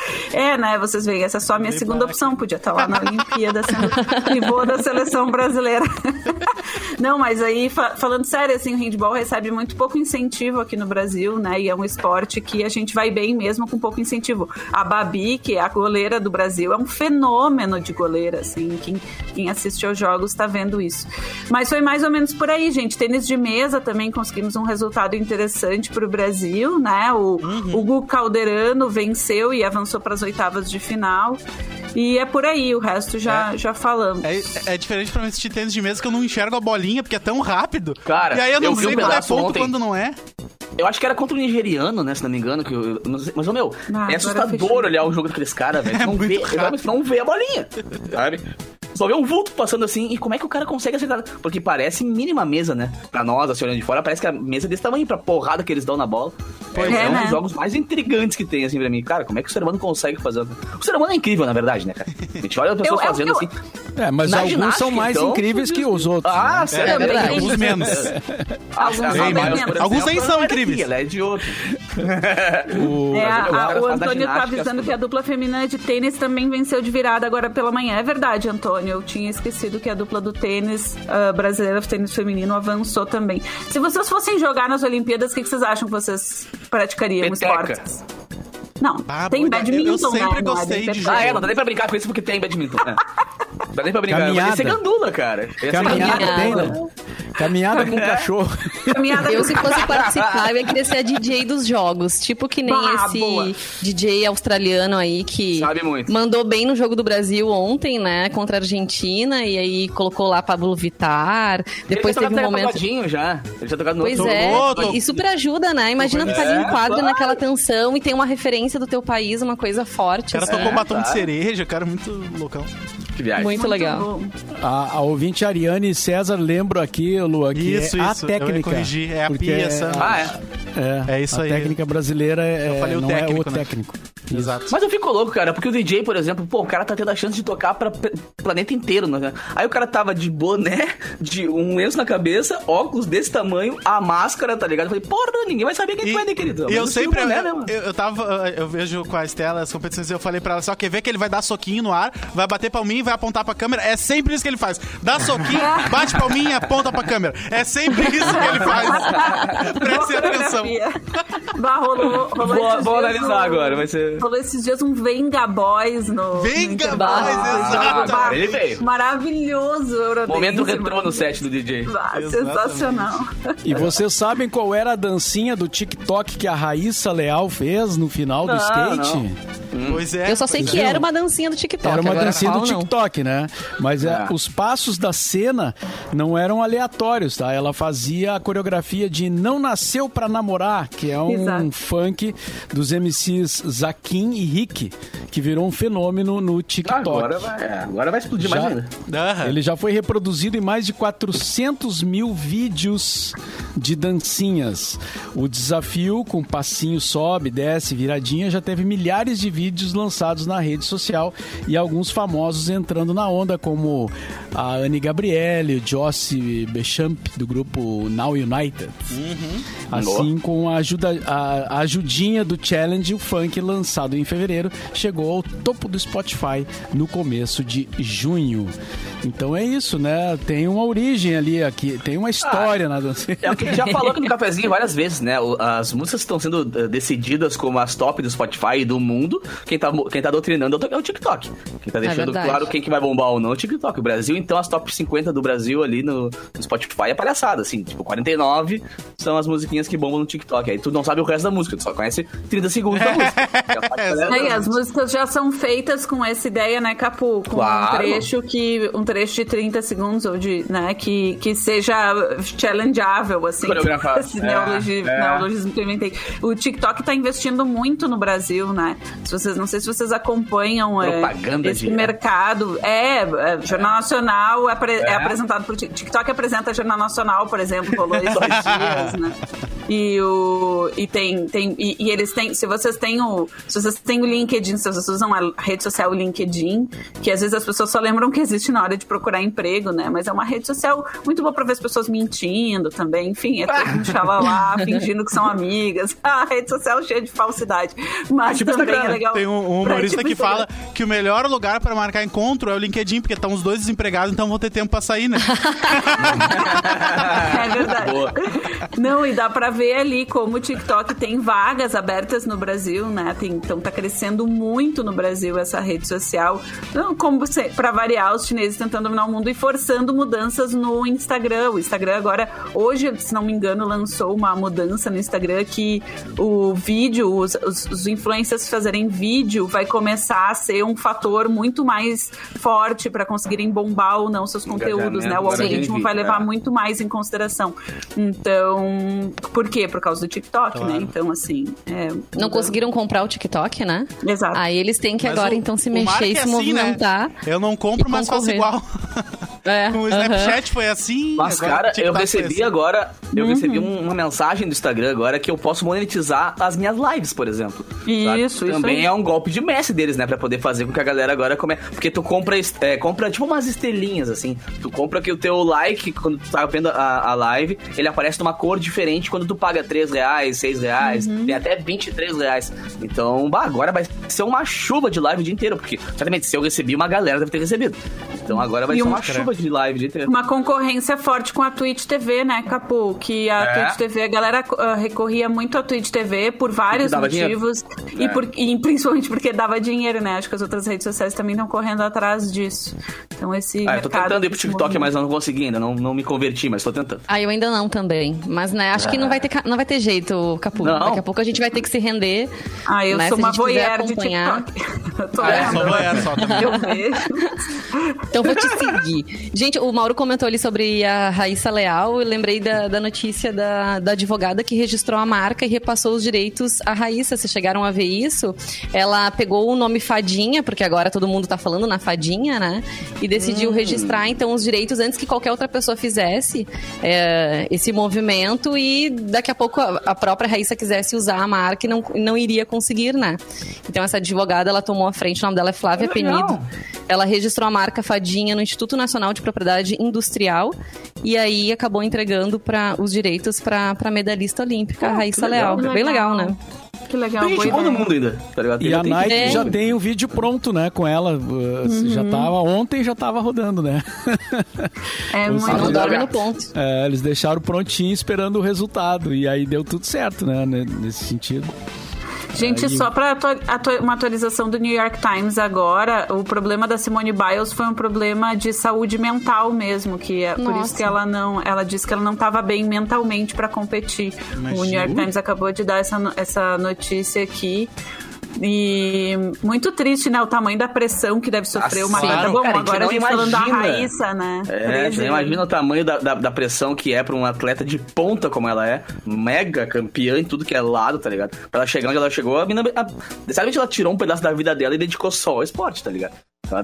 É, né? Vocês veem, essa é só a minha segunda opção. Podia estar lá na Olimpíada sendo pivô da seleção brasileira. Não, mas aí, fa falando sério, assim, o handball recebe muito pouco incentivo aqui no Brasil, né? E é um esporte que a gente vai bem mesmo com pouco incentivo. A Babi, que é a goleira do Brasil, é um fenômeno de goleira, assim. Quem, quem assiste aos jogos está vendo isso. Mas foi mais ou menos por aí, gente. Tênis de mesa também conseguimos um resultado interessante para o Brasil, né? O uhum. Hugo Calderano venceu e avançou para as oitavas de final. E é por aí, o resto já, é, já falamos. É, é diferente pra mim assistir tênis de mesa que eu não enxergo a bolinha, porque é tão rápido. Cara, e aí eu não eu sei um quando é ponto ontem. quando não é. Eu acho que era contra o nigeriano, né? Se não me engano. Que eu, mas, meu, ah, é assustador olhar o jogo daqueles caras, velho. É não, vê, não vê a bolinha, sabe? Só vê um vulto passando assim, e como é que o cara consegue acertar? Porque parece mínima mesa, né? Pra nós, assim, olhando de fora, parece que a mesa é desse tamanho pra porrada que eles dão na bola. Pois é, é um dos né? jogos mais intrigantes que tem, assim, pra mim. Cara, como é que o ser humano consegue fazer? O ser humano é incrível, na verdade, né, cara? A gente olha as pessoas eu, fazendo eu, assim. É, mas Na alguns são mais então, incríveis que os outros. Ah, né? sério? É, alguns menos. alguns, menos. alguns nem são incríveis. Ela é de outro. o, é, a, o Antônio tá avisando que a dupla feminina de tênis também venceu de virada agora pela manhã. É verdade, Antônio. Eu tinha esquecido que a dupla do tênis uh, brasileira, tênis feminino, avançou também. Se vocês fossem jogar nas Olimpíadas, o que, que vocês acham que vocês praticariam esportes? Não, ah, tem badminton, Eu sempre né? gostei de jogar. Ah, é, não dá nem pra brincar com isso porque tem badminton. Né? Não dá nem pra brincar. Caminhada. Ia ser gandula, cara. Caminhada, caminhada. tem, né? Caminhada com cachorro. Caminhada eu, se fosse participar, eu ia querer ser a DJ dos jogos. Tipo que nem bah, esse boa. DJ australiano aí que mandou bem no jogo do Brasil ontem, né? Contra a Argentina. E aí colocou lá Pablo Vittar. Depois teve um momento. já. Ele já tocado no pois é. E, e, super ajuda, né? Imagina tu tá ali em quadro claro. naquela tensão e tem uma referência do teu país, uma coisa forte. O cara assim. tocou batom de cereja, cara, muito loucão. Que viagem. Muito, Muito legal. A, a, ouvinte Ariane César lembro aqui, Lua, que isso, é isso. a técnica. Eu corrigir, é a pia. É, ah, é? É, é isso a aí. A técnica brasileira é, eu falei o não técnico, é o né? técnico. Exato. Mas eu fico louco, cara, porque o DJ, por exemplo, pô, o cara tá tendo a chance de tocar pra planeta inteiro, né? Aí o cara tava de boné, de um lenço na cabeça, óculos desse tamanho, a máscara, tá ligado? Eu falei, porra, ninguém vai saber quem e, tu é, né, querido? E eu sempre, boné, eu, né, eu, eu, tava, eu vejo com a Estela as competições e eu falei pra ela, só quer ver que ele vai dar soquinho no ar, vai bater palminha, vai apontar pra câmera, é sempre isso que ele faz. Dá soquinho, bate palminha, aponta pra câmera. É sempre isso que ele faz. Preste atenção. Bah, rolou, rolou vou, vou analisar agora, vai ser... Rolou esses dias um Venga Boys no. Venga no Boys, exato. Ah, ele veio. Maravilhoso, Eurodance. Momento retrô no set do DJ. Ah, sensacional. E vocês sabem qual era a dancinha do TikTok que a Raíssa Leal fez no final do não, skate? Não. Pois é. Eu só sei que era uma dancinha do TikTok. Era uma dancinha do TikTok, né? Mas é. os passos da cena não eram aleatórios, tá? Ela fazia a coreografia de Não Nasceu Pra Namorar, que é um Exato. funk dos MCs Zaquim e Rick, que virou um fenômeno no TikTok. Agora vai, é, agora vai explodir já, mais ainda. Ele já foi reproduzido em mais de 400 mil vídeos de dancinhas. O desafio com passinho sobe, desce, viradinha, já teve milhares de vídeos lançados na rede social e alguns famosos entrando na onda, como a Anne Gabriele, o Jossi Bechamp, do grupo Now United. Uhum. Assim, com a, ajuda, a, a ajudinha do challenge, o funk lançado em fevereiro chegou ao topo do Spotify no começo de junho. Então é isso, né? Tem uma origem ali, aqui, tem uma história ah, na dança. É o que já falou aqui no cafezinho várias vezes, né? As músicas estão sendo eh, decididas como as top do Spotify e do mundo. Quem tá, quem tá doutrinando é o TikTok. Quem tá é deixando é claro quem que vai bombar ou não é o TikTok. O Brasil, então, as top 50 do Brasil ali no, no Spotify é palhaçada, assim. Tipo, 49 são as musiquinhas que bombam no TikTok. Aí tu não sabe o resto da música, tu só conhece 30 segundos da música. é, as músicas já são feitas com essa ideia, né, Capu? Com claro. um trecho que. Um trecho de 30 segundos, ou de, né, que, que seja challengeável, assim. Esse é, neologismo, é. neologismo que eu inventei. O TikTok tá investindo muito no Brasil, né? Se vocês, não sei se vocês acompanham é, esse de... mercado. É, é, Jornal Nacional é, é. é apresentado por TikTok apresenta Jornal Nacional, por exemplo, rolou esses dias, né? E, o, e tem, tem e, e, eles têm, se vocês têm o, se vocês têm o LinkedIn, se vocês usam a rede social LinkedIn, que às vezes as pessoas só lembram que existe na hora de procurar emprego, né? Mas é uma rede social muito boa para ver as pessoas mentindo também, enfim, é todo mundo lá fingindo que são amigas. A rede social cheia de falsidade. Mas tipo também é legal. Tem um, um humorista tipo que fala que o melhor lugar para marcar encontro é o LinkedIn, porque estão os dois desempregados, então vão ter tempo para sair, né? é verdade. Boa. Não, e dá para ver ali como o TikTok tem vagas abertas no Brasil, né? Tem, então tá crescendo muito no Brasil essa rede social. Então, como para variar, os chineses tentando dominar o mundo e forçando mudanças no Instagram. O Instagram agora, hoje, se não me engano, lançou uma mudança no Instagram que o vídeo, os, os, os influencers fazerem vídeo vai começar a ser um fator muito mais forte para conseguirem bombar ou não seus conteúdos, né? O algoritmo vai levar é. muito mais em consideração. Então, por quê? Por causa do TikTok, né? claro. né? Então, assim. É, não conseguiram comprar o TikTok, né? Exato. Aí eles têm que mas agora, o, então, se mexer e é se assim, né? movimentar. Né? Eu não compro, mas faço igual. É, Com o Snapchat foi assim. Mas, cara, eu recebi assim. agora. Eu uhum. recebi uma mensagem do Instagram agora que eu posso monetizar as minhas lives, por exemplo. Isso, isso. Também aí. é um golpe de mestre deles, né? Pra poder fazer com que a galera agora come. Porque tu compra, é, compra tipo umas estrelinhas, assim. Tu compra que o teu like, quando tu tá vendo a, a live, ele aparece numa cor diferente quando tu paga 3 reais, 6 reais, uhum. tem até 23 reais. Então, bah, agora vai ser uma chuva de live o dia inteiro, porque certamente se eu recebi, uma galera deve ter recebido. Então agora vai e ser uma chuva de live de. Uma concorrência forte com a Twitch TV, né, Capu? Que a é. Twitch TV, a galera uh, recorria muito à Twitch TV por vários motivos. E, é. por, e, principalmente porque dava dinheiro, né? Acho que as outras redes sociais também estão correndo atrás disso. Então esse. Ah, eu tô tentando ir pro TikTok, mas eu não consegui ainda. Não, não me converti, mas tô tentando. Ah, eu ainda não também. Mas, né, acho é. que não vai, ter, não vai ter jeito, Capu. Não. Daqui a pouco a gente vai ter que se render. Ah, eu né, sou uma voyeur de TikTok. eu tô é, sou voyeur só também. Eu vejo. Então te seguir. Gente, o Mauro comentou ali sobre a Raíssa Leal. Eu lembrei da, da notícia da, da advogada que registrou a marca e repassou os direitos à Raíssa. Vocês chegaram a ver isso? Ela pegou o nome Fadinha, porque agora todo mundo tá falando na Fadinha, né? E decidiu hum. registrar, então, os direitos antes que qualquer outra pessoa fizesse é, esse movimento e daqui a pouco a, a própria Raíssa quisesse usar a marca e não, não iria conseguir, né? Então, essa advogada, ela tomou a frente, o nome dela é Flávia é Penido. Ela registrou a marca Fadinha no Instituto Nacional de Propriedade Industrial e aí acabou entregando para os direitos para a medalhista olímpica, oh, Raíssa Leal. Legal. Bem legal, né? Que legal. Tem gente boa no mundo ainda, tá ligado? E a Nike já tem o vídeo pronto, né, com ela. Uh, uhum. Já tava, ontem já tava rodando, né? É muito não dorme no ponto. É, eles deixaram prontinho esperando o resultado. E aí deu tudo certo, né, nesse sentido. Gente, Aí... só para atu atu uma atualização do New York Times agora, o problema da Simone Biles foi um problema de saúde mental mesmo, que é Nossa. por isso que ela não, ela disse que ela não estava bem mentalmente para competir. Imagina. O New York Times acabou de dar essa, essa notícia aqui. E muito triste, né? O tamanho da pressão que deve sofrer uma atleta. Bom, cara, agora a gente, a gente falando da Raíssa, né? É, você imagina o tamanho da, da, da pressão que é pra um atleta de ponta como ela é, mega campeã em tudo que é lado, tá ligado? Pra ela chegar onde ela chegou, a mina. Sabe ela tirou um pedaço da vida dela e dedicou só ao esporte, tá ligado?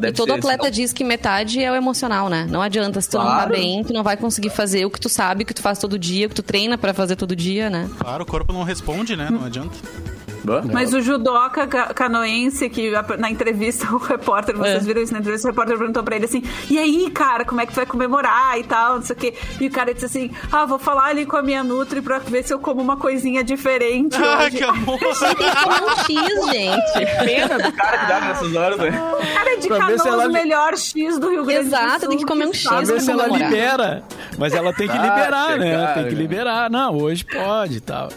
E todo atleta assim, diz que metade é o emocional, né? Não adianta, se tu claro. não tá bem, tu não vai conseguir fazer o que tu sabe, o que tu faz todo dia, o que tu treina para fazer todo dia, né? Claro, o corpo não responde, né? Não adianta. Mas o judoca canoense, que na entrevista, o repórter, vocês é. viram isso na entrevista, o repórter perguntou pra ele assim: e aí, cara, como é que tu vai comemorar e tal, não sei o quê. E o cara disse assim: ah, vou falar ali com a minha Nutri pra ver se eu como uma coisinha diferente. Ah, hoje. que amor! tem que comer um X, gente. Pena do cara que dá nessas horas, né? Cara, é de Canoas ela... o melhor X do Rio Grande Exato, do Sul. tem que comer um X. Pra ver se ela libera. Mas ela tem que ah, liberar, né? Cara, tem que liberar. Não, hoje pode e tal.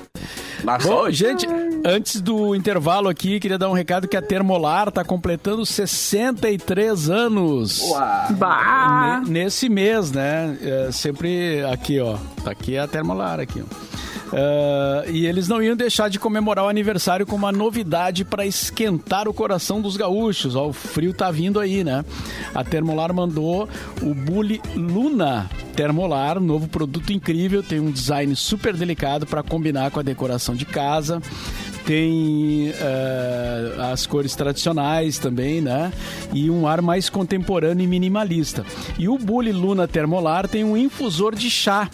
Bom, gente, antes do intervalo aqui, queria dar um recado que a Termolar está completando 63 anos. Uau. Nesse mês, né? É, sempre aqui, ó. Tá aqui a Termolar aqui, ó. Uh, e eles não iam deixar de comemorar o aniversário com uma novidade para esquentar o coração dos gaúchos. Ó, o frio tá vindo aí, né? A Termolar mandou o Bully Luna Termolar, novo produto incrível, tem um design super delicado para combinar com a decoração de casa tem uh, as cores tradicionais também, né? E um ar mais contemporâneo e minimalista. E o Bully Luna Termolar tem um infusor de chá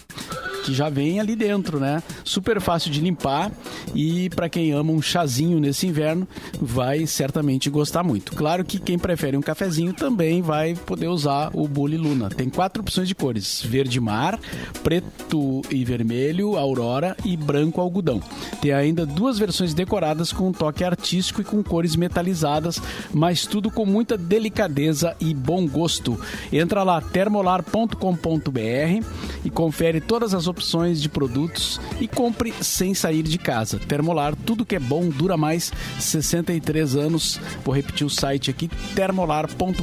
que já vem ali dentro, né? Super fácil de limpar e para quem ama um chazinho nesse inverno, vai certamente gostar muito. Claro que quem prefere um cafezinho também vai poder usar o Bully Luna. Tem quatro opções de cores: verde mar, preto e vermelho, aurora e branco algodão. Tem ainda duas versões decoradas com um toque artístico e com cores metalizadas, mas tudo com muita delicadeza e bom gosto. Entra lá termolar.com.br e confere todas as opções de produtos e compre sem sair de casa. Termolar, tudo que é bom dura mais 63 anos. Vou repetir o site aqui termolar.com.br.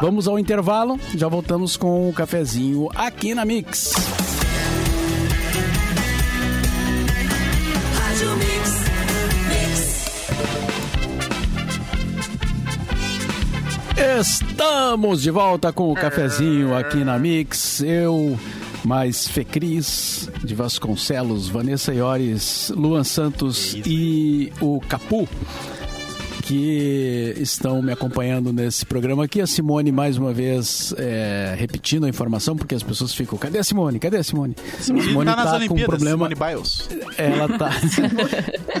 Vamos ao intervalo, já voltamos com o cafezinho aqui na Mix. Estamos de volta com o cafezinho aqui na Mix. Eu, mais Fecris de Vasconcelos, Vanessa Iores, Luan Santos e o Capu que estão me acompanhando nesse programa aqui. A Simone, mais uma vez, é, repetindo a informação, porque as pessoas ficam: cadê a Simone? Cadê a Simone? Simone, Simone tá, tá com um problema. Simone Biles. Ela tá.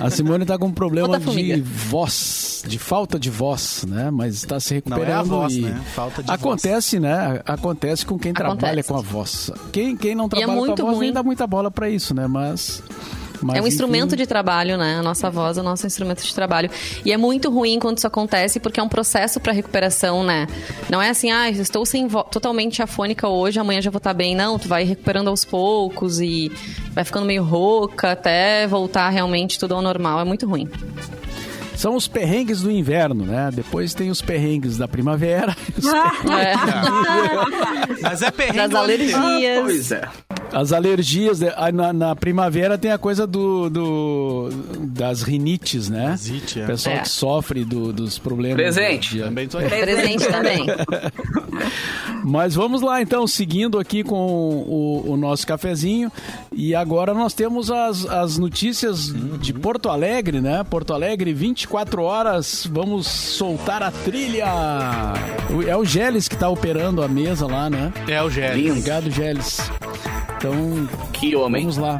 a Simone tá com um problema de voz, de falta de voz, né? Mas está se recuperando. Não é a voz, e né? Falta de Acontece, voz. né? Acontece com quem Acontece. trabalha com a voz. Quem, quem não é trabalha é com a voz ruim. nem dá muita bola para isso, né? Mas. Mas, é um instrumento de trabalho, né? A nossa voz é o nosso instrumento de trabalho. E é muito ruim quando isso acontece, porque é um processo para recuperação, né? Não é assim, ah, estou sem totalmente afônica hoje, amanhã já vou estar tá bem. Não, tu vai recuperando aos poucos e vai ficando meio rouca até voltar realmente tudo ao normal. É muito ruim são os perrengues do inverno, né? Depois tem os perrengues da primavera. É. Mas é perrengue das alergias. Ah, pois é. As alergias, né? na, na, primavera tem a coisa do, do das rinites, né? Rinite, é. O pessoal é. que sofre do, dos problemas. Presente. Também tô Presente também. Mas vamos lá, então, seguindo aqui com o, o nosso cafezinho. E agora nós temos as, as notícias uhum. de Porto Alegre, né? Porto Alegre, 24 horas. Vamos soltar a trilha. É o Geles que está operando a mesa lá, né? É o Geles. Obrigado, Geles. Então, que homem. Vamos lá.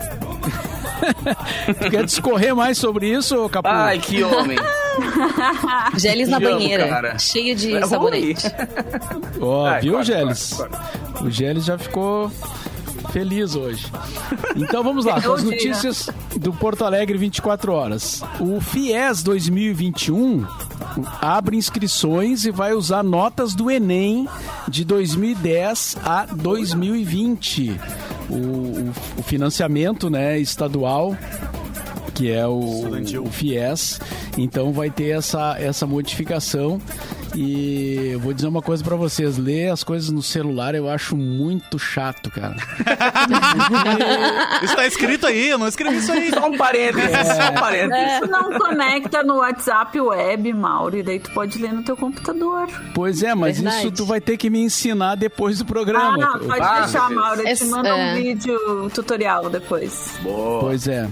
Quer discorrer mais sobre isso, Capu? Ai, que homem. Geles na banheira, cheio de é sabonete. Ó, oh, viu, Geles? O Geles já ficou feliz hoje. Então vamos lá, com as notícias do Porto Alegre 24 horas. O FIES 2021 abre inscrições e vai usar notas do Enem de 2010 a 2020. O, o, o financiamento né, estadual que é o, o FIES. Então vai ter essa, essa modificação e eu vou dizer uma coisa para vocês: ler as coisas no celular eu acho muito chato, cara. isso tá escrito aí, eu não escrevi isso aí. Só um parênteses, é. só um parênteses. É, não conecta no WhatsApp web, Mauro, e daí tu pode ler no teu computador. Pois é, mas Verdade. isso tu vai ter que me ensinar depois do programa. Ah, pode ah, deixar, Mauro. Eu te mando é. um vídeo tutorial depois. Boa. Pois é.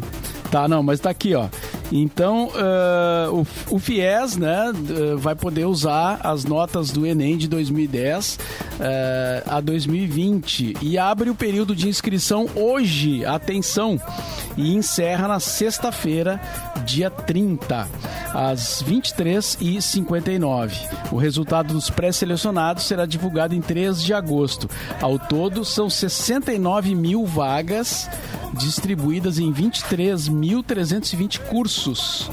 Tá, não, mas tá aqui, ó. Então, uh, o, o FIES, né, uh, vai poder usar as notas do Enem de 2010 uh, a 2020 e abre o período de inscrição hoje, atenção, e encerra na sexta-feira, dia 30, às 23h59. O resultado dos pré-selecionados será divulgado em 3 de agosto. Ao todo, são 69 mil vagas distribuídas em 23.320 cursos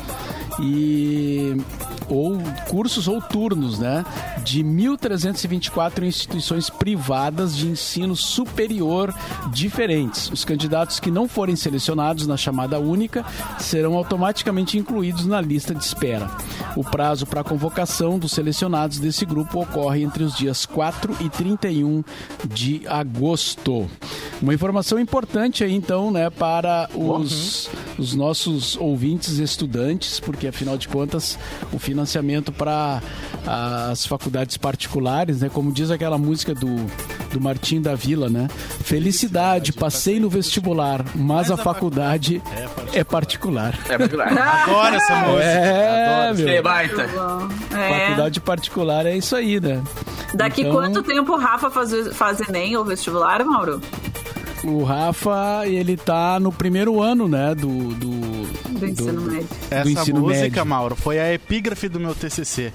e ou cursos ou turnos, né, de 1.324 instituições privadas de ensino superior diferentes. Os candidatos que não forem selecionados na chamada única serão automaticamente incluídos na lista de espera. O prazo para a convocação dos selecionados desse grupo ocorre entre os dias 4 e 31 de agosto. Uma informação importante aí, então, né, para os, uhum. os nossos ouvintes estudantes, porque afinal de contas, o financiamento para as faculdades particulares, né, como diz aquela música do, do Martim da Vila, né? Felicidade, passei no vestibular, mas a faculdade é particular. É particular. Agora essa música. É, meu. Que baita. É. Faculdade particular é isso aí, né? Daqui então... quanto tempo o Rafa faz, faz Enem ou vestibular, Mauro? O Rafa, ele tá no primeiro ano, né, do... Do, do ensino médio. Essa do ensino música, médio. Mauro, foi a epígrafe do meu TCC.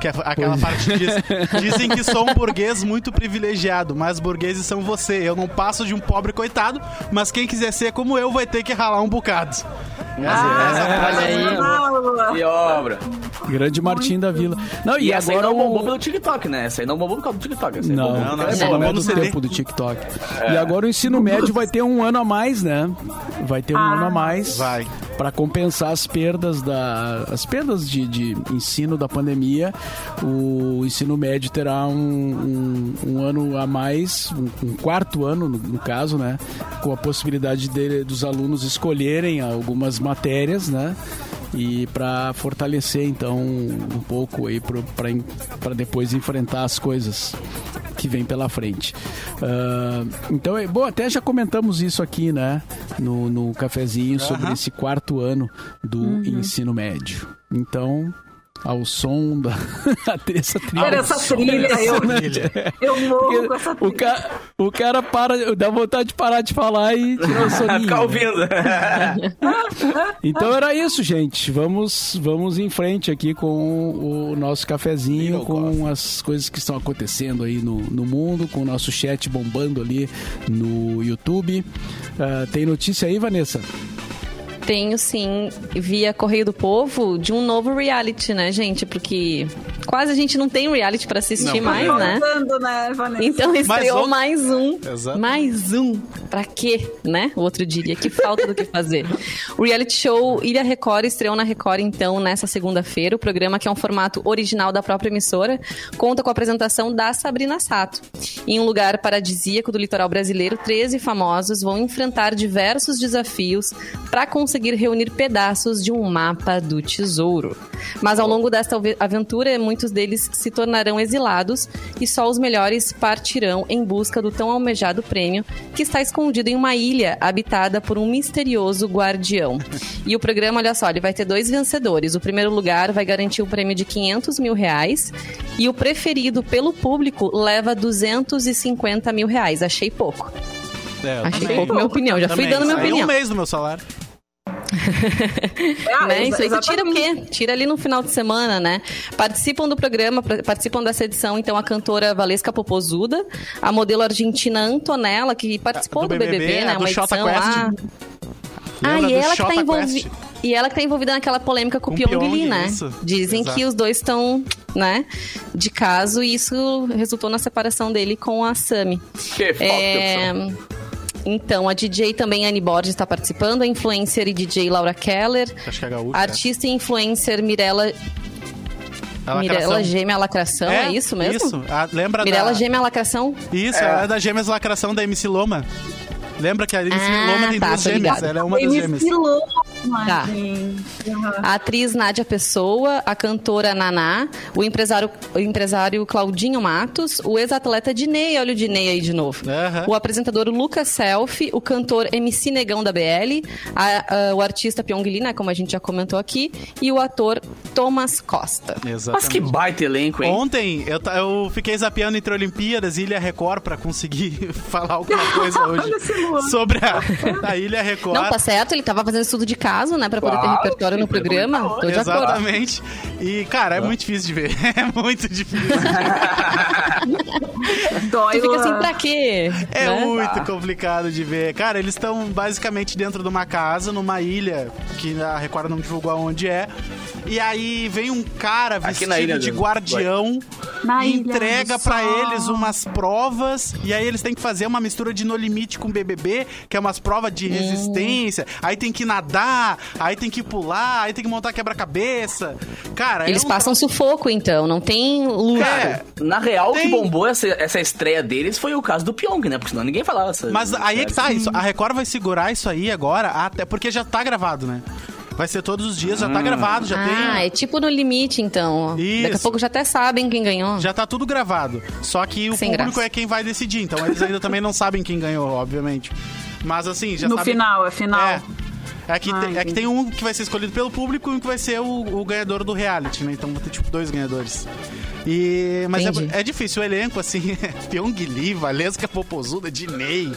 Que é aquela pois. parte que diz, dizem que sou um burguês muito privilegiado, mas burgueses são você. Eu não passo de um pobre coitado, mas quem quiser ser como eu vai ter que ralar um bocado. Ah, essa, essa aí. Que obra. Grande Martim da Vila. Não, e, e essa agora aí não bombou pelo TikTok, né? Essa aí não bombou por causa do TikTok. Essa não, não, não, é boa, é do tempo do TikTok. É. E agora o ensino médio vai ter um ano a mais, né? Vai ter um ah, ano a mais. Vai. Para compensar as perdas da as perdas de, de ensino da pandemia, o ensino médio terá um, um, um ano a mais, um, um quarto ano no, no, caso, né, com a possibilidade de, dos alunos escolherem algumas matérias, né, e para fortalecer então um pouco aí para depois enfrentar as coisas que vem pela frente. Uh, então, é, bom, até já comentamos isso aqui, né, no, no cafezinho sobre esse quarto ano do uhum. ensino médio. Então, ao som da essa trilha. Olha essa trilha, eu, eu morro com essa trilha. O cara, o cara para, dá vontade de parar de falar e tirar o soninho. Ficar ouvindo. então era isso, gente. Vamos, vamos em frente aqui com o nosso cafezinho, com as coisas que estão acontecendo aí no, no mundo, com o nosso chat bombando ali no YouTube. Uh, tem notícia aí, Vanessa? Tenho sim, via Correio do Povo, de um novo reality, né, gente? Porque quase a gente não tem reality para assistir não, mais, né? né então estreou mais um. Exato. Mais um. Pra quê, né? O outro diria. Que falta do que fazer. O reality show Ilha Record estreou na Record, então, nessa segunda-feira. O programa, que é um formato original da própria emissora, conta com a apresentação da Sabrina Sato. Em um lugar paradisíaco do litoral brasileiro, 13 famosos vão enfrentar diversos desafios para conseguir reunir pedaços de um mapa do tesouro. Mas ao longo desta aventura, muitos deles se tornarão exilados e só os melhores partirão em busca do tão almejado prêmio que está escondido em uma ilha habitada por um misterioso guardião. E o programa, olha só, ele vai ter dois vencedores. O primeiro lugar vai garantir o um prêmio de 500 mil reais e o preferido pelo público leva 250 mil reais. Achei pouco. É, Achei também. pouco, minha opinião. Já fui dando minha opinião. um mês do meu salário. ah, né? Isso aí tira o quê? Tira ali no final de semana, né? Participam do programa, participam dessa edição, então, a cantora Valesca Popozuda, a modelo argentina Antonella, que participou do, do BBB, BBB, né? Uma edição lá. Ah, e ela que tá envolvida. E ela que tá envolvida naquela polêmica com, com o Pyong Lee, né? Isso. Dizem Exato. que os dois estão, né, de caso e isso resultou na separação dele com a Sami. Que falta é... Então, a DJ também Annie Borges está participando, a influencer e DJ Laura Keller, Acho que é gaúcha, artista e influencer Mirella Mirella Gêmea Lacração, é, é isso mesmo? Isso, a, lembra Mirella da... Gêmea Lacração? Isso, é. é da Gêmeas Lacração da MC Loma. Lembra que a MC ah, Loma tem tá, duas gêmeas, ela é uma das gêmeas. Loma, tá. A atriz Nádia Pessoa, a cantora Naná, o empresário, o empresário Claudinho Matos, o ex-atleta Dinei, olha o Dinei aí de novo. O apresentador Lucas Selfie, o cantor MC Negão da BL, a, a, o artista Pyong Lee, né, como a gente já comentou aqui, e o ator Thomas Costa. Exatamente. Mas que baita elenco, hein? Ontem eu, eu fiquei zapeando entre Olimpíadas e Ilha Record pra conseguir falar alguma coisa hoje sobre a, a, Ilha Record. Não, tá certo, ele tava fazendo estudo de caso, né, pra poder ter repertório no programa. Tô de Exatamente. E, cara, é muito difícil de ver. É muito difícil. Dói. Tu fica assim, pra quê? É né? muito complicado de ver. Cara, eles estão basicamente dentro de uma casa, numa ilha, que a Record não divulgou onde é. E aí vem um cara vestido de guardião Na e entrega para eles umas provas. E aí eles têm que fazer uma mistura de No Limite com BBB, que é umas provas de hum. resistência. Hum. Aí tem que nadar, aí tem que pular, aí tem que montar quebra-cabeça. Cara, eles é um... passam sufoco, então, não tem luta. É, na real, o que bombou essa, essa estreia deles foi o caso do Pyong, né? Porque senão ninguém falava. Essa, Mas aí é que tá, isso, a Record vai segurar isso aí agora, até porque já tá gravado, né? Vai ser todos os dias, já tá gravado, já ah, tem. Ah, é tipo no limite, então. Isso. Daqui a pouco já até sabem quem ganhou. Já tá tudo gravado. Só que o Sem público graça. é quem vai decidir. Então eles ainda também não sabem quem ganhou, obviamente. Mas assim, já No sabem... final, é final. É. É que, tem, é que tem um que vai ser escolhido pelo público e um que vai ser o, o ganhador do reality, né? Então vai ter tipo dois ganhadores. E, mas é, é, difícil o elenco, assim. Pyong Lee, Valesca Popozuda, Dinei.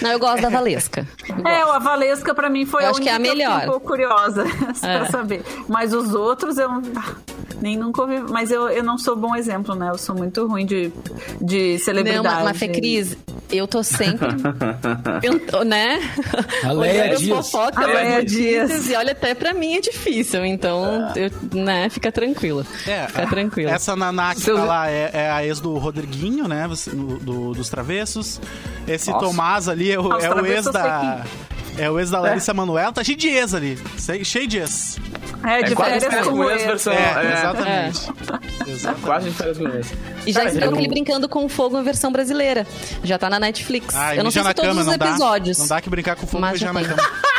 Não, eu gosto da Valesca. é, a Valesca pra mim foi eu a acho que é a melhor. Que eu um pouco curiosa é. pra saber. Mas os outros eu nem nunca ouvi. Mas eu, eu não sou bom exemplo, né? Eu sou muito ruim de, de celebridade. Não, mas, Fê Cris, eu tô sempre. eu, né? A Leia Dias. Fofoca, a Leia Dias. E olha, até pra mim é difícil. Então, eu, né, fica tranquila. É, fica tranquila. Essa Naná que tá lá é, é, a ex do Rodriguinho, né? Do, do, dos Travessos. Esse Nossa. Tomás ali é o, é o ex da. É o ex da Larissa é. Manoela. Tá cheio de ex ali. Cheio de ex. É, de é, férias com ex. Versão, é, é, exatamente. É. exatamente. Quase de férias com ex. E já estão aqui brincando com fogo em versão brasileira. Já tá na Netflix. Ah, eu não sei se todos cama, os episódios. Dá, não dá que brincar com fogo mas já na cama.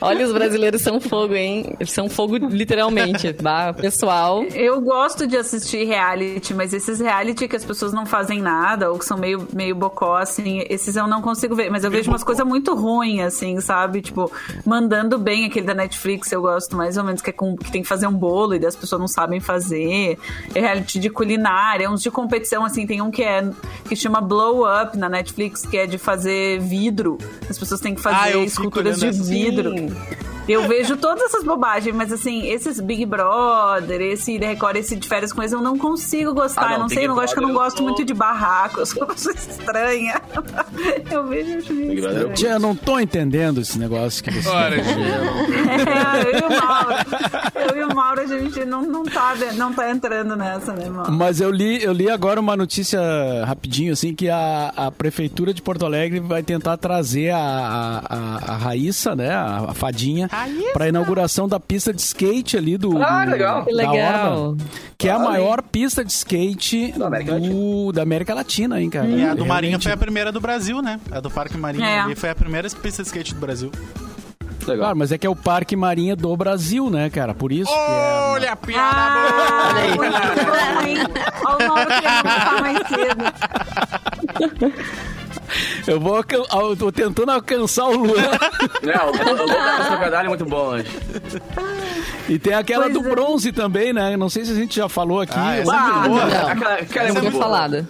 Olha, os brasileiros são fogo, hein? Eles são fogo literalmente, tá? Pessoal. Eu gosto de assistir reality, mas esses reality que as pessoas não fazem nada ou que são meio, meio bocó, assim, esses eu não consigo ver. Mas eu vejo umas coisas muito ruins, assim, sabe? Tipo, mandando bem aquele da Netflix, eu gosto mais ou menos, que, é com, que tem que fazer um bolo e as pessoas não sabem fazer. É reality de culinária, uns de competição, assim, tem um que é que chama Blow Up na Netflix, que é de fazer vidro. As pessoas têm que fazer ah, esculturas de vidro. Sim. Eu vejo todas essas bobagens, mas assim, esses Big Brother, esse Record, esse de férias com eles, eu não consigo gostar. Ah, não, eu não sei, eu não gosto que eu não gosto muito de barraco, eu sou uma pessoa estranha. eu vejo acho meio estranho. Tia, eu não tô entendendo esse negócio que você Ora, é, eu e o Mauro. Eu e o Mauro, a gente não, não, tá, não tá entrando nessa, né, Mauro? Mas eu li, eu li agora uma notícia rapidinho, assim, que a, a Prefeitura de Porto Alegre vai tentar trazer a, a, a Raíssa, né, a, a fadinha, para a inauguração da pista de skate ali do. Ah, do, legal. Que legal. Orla, que é a maior pista de skate da América, do, da América Latina, hein, cara? E a do Realmente. Marinha foi a primeira do Brasil, né? A do Parque Marinha é. ali foi a primeira pista de skate do Brasil. Legal. Claro, mas é que é o Parque Marinha do Brasil, né, cara? Por isso Olha é... a piada ah, boa! Olha o nome que mais cedo. Eu vou eu tô tentando alcançar o Luan. Não, o Luan é muito bom hoje. E tem aquela pois do é. bronze também, né? Não sei se a gente já falou aqui. Ah, essa ah, não, aquela, aquela é muito falada.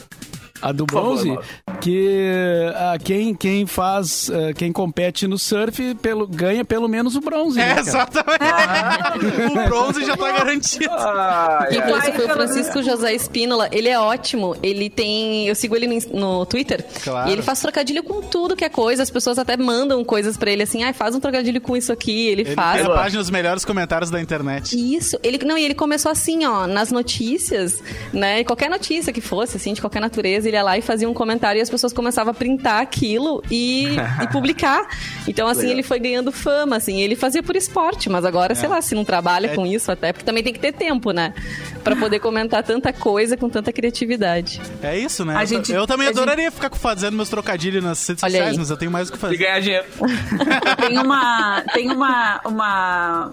A do bronze, favor, que uh, quem, quem faz, uh, quem compete no surf pelo, ganha pelo menos o bronze. É, né, exatamente. Ah. o bronze já tá garantido. Ah, quem foi, foi o Francisco José Espínola. Ele é ótimo. Ele tem. Eu sigo ele no, no Twitter. Claro. E ele faz trocadilho com tudo que é coisa. As pessoas até mandam coisas pra ele assim, ah, faz um trocadilho com isso aqui. Ele, ele faz. Ele a página dos melhores comentários da internet. Isso. Ele, não, e ele começou assim, ó, nas notícias, né? Qualquer notícia que fosse, assim, de qualquer natureza, ele ia lá e fazia um comentário e as pessoas começavam a printar aquilo e, e publicar. Então, assim, Legal. ele foi ganhando fama, assim. Ele fazia por esporte, mas agora, é. sei lá, se não trabalha é. com isso até, porque também tem que ter tempo, né? Pra poder comentar tanta coisa com tanta criatividade. É isso, né? A eu, gente, eu também adoraria gente... ficar fazendo meus trocadilhos nas redes Olha sociais, aí. mas eu tenho mais o que fazer. E ganhar dinheiro. tem uma, tem uma, uma,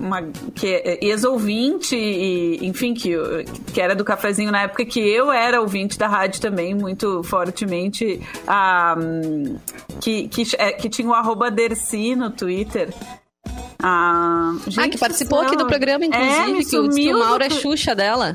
uma que é ex-ouvinte, e, enfim, que, que era do cafezinho na época que eu era ouvinte da rádio também, muito fortemente, um, que, que, é, que tinha o arroba Dercy no Twitter. Ah, gente, ah, que participou aqui do programa, inclusive, é, que, o, que o Mauro é Xuxa dela.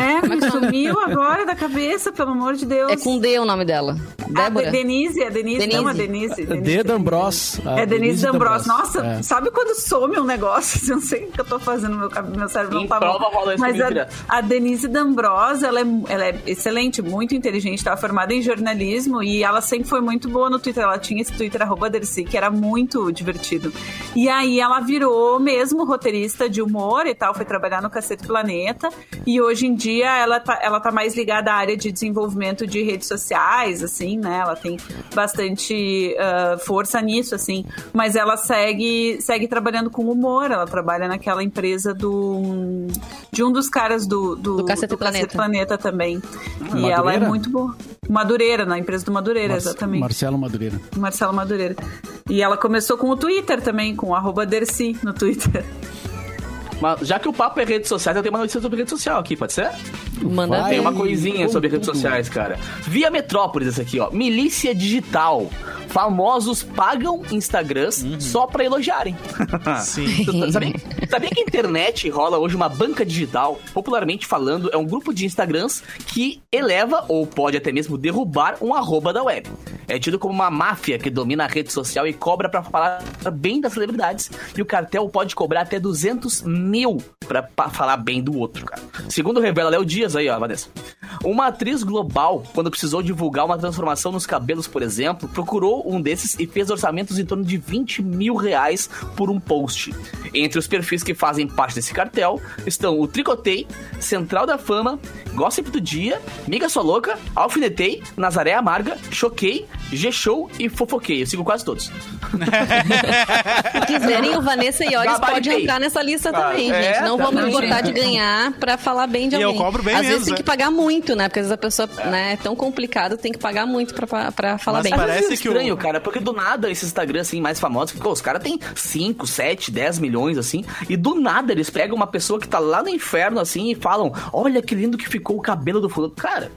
É, me sumiu agora da cabeça, pelo amor de Deus. É com D o nome dela. Débora. A Denise, a Denise, Denise. não, a Denise. Denise D. D'Ambros. É Denise D'Ambros. Nossa, é. sabe quando some um negócio? Eu não sei o que eu tô fazendo, meu, meu cérebro não tá bom. Mas a, a Denise D'Ambros, ela é, ela é excelente, muito inteligente, estava formada em jornalismo e ela sempre foi muito boa no Twitter. Ela tinha esse Twitter, arroba Dercy, que era muito divertido. E aí ela virou mesmo roteirista de humor e tal, foi trabalhar no Cacete Planeta e hoje em dia ela tá, ela tá mais ligada à área de desenvolvimento de redes sociais, assim, né? Ela tem bastante uh, força nisso, assim. Mas ela segue, segue trabalhando com humor. Ela trabalha naquela empresa do de um dos caras do do, do Cacete, do Planeta. Planeta também. Ah, e ela é muito boa. Madureira, na empresa do Madureira, Mar exatamente. Marcelo Madureira. Marcelo Madureira. E ela começou com o Twitter também, com o Dercy no Twitter. Mas já que o papo é redes sociais, eu tenho uma notícia sobre rede social aqui, pode ser? Manda Tem uma coisinha sobre redes sociais, cara. Via Metrópolis, essa aqui, ó. Milícia Digital. Famosos pagam Instagrams uhum. só pra elogiarem. Sim. sabia, sabia que a internet rola hoje uma banca digital? Popularmente falando, é um grupo de Instagrams que eleva ou pode até mesmo derrubar um arroba da web. É tido como uma máfia que domina a rede social e cobra para falar bem das celebridades. E o cartel pode cobrar até 200 mil pra falar bem do outro, cara. Segundo revela Léo Dias aí, ó, Vanessa. Uma atriz global, quando precisou divulgar uma transformação nos cabelos, por exemplo, procurou um desses e fez orçamentos em torno de 20 mil reais por um post. Entre os perfis que fazem parte desse cartel estão o Tricotei, Central da Fama, Gossip do Dia, Miga Sua Louca, Alfinetei, Nazaré Amarga, Choquei, G-Show e Fofoquei. Eu sigo quase todos. Se quiserem, o Vanessa Iores pode entrar nessa lista ah, também, é, gente. Não tá vamos botar de ganhar pra falar bem de alguém. E eu cobro bem Às mesmo, vezes tem é. que pagar muito, né? Porque às vezes a pessoa é, né, é tão complicado, tem que pagar muito pra, pra falar Mas bem. parece que estranho, o... cara, porque do nada esses Instagram assim mais famosos, pô, os caras têm 5, 7, 10 milhões assim, e do nada eles pegam uma pessoa que tá lá no inferno assim e falam: "Olha que lindo que ficou o cabelo do fulano". Cara,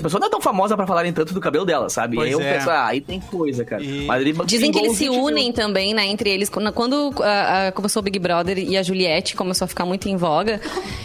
a pessoa não é tão famosa pra falarem tanto do cabelo dela, sabe? Pois aí eu é. penso, ah, aí tem coisa, cara. E... Ele, Dizem que eles se unem mil. também, né, entre eles. Quando, uh, uh, começou o Big Brother e a Juliette começou a ficar muito em voga,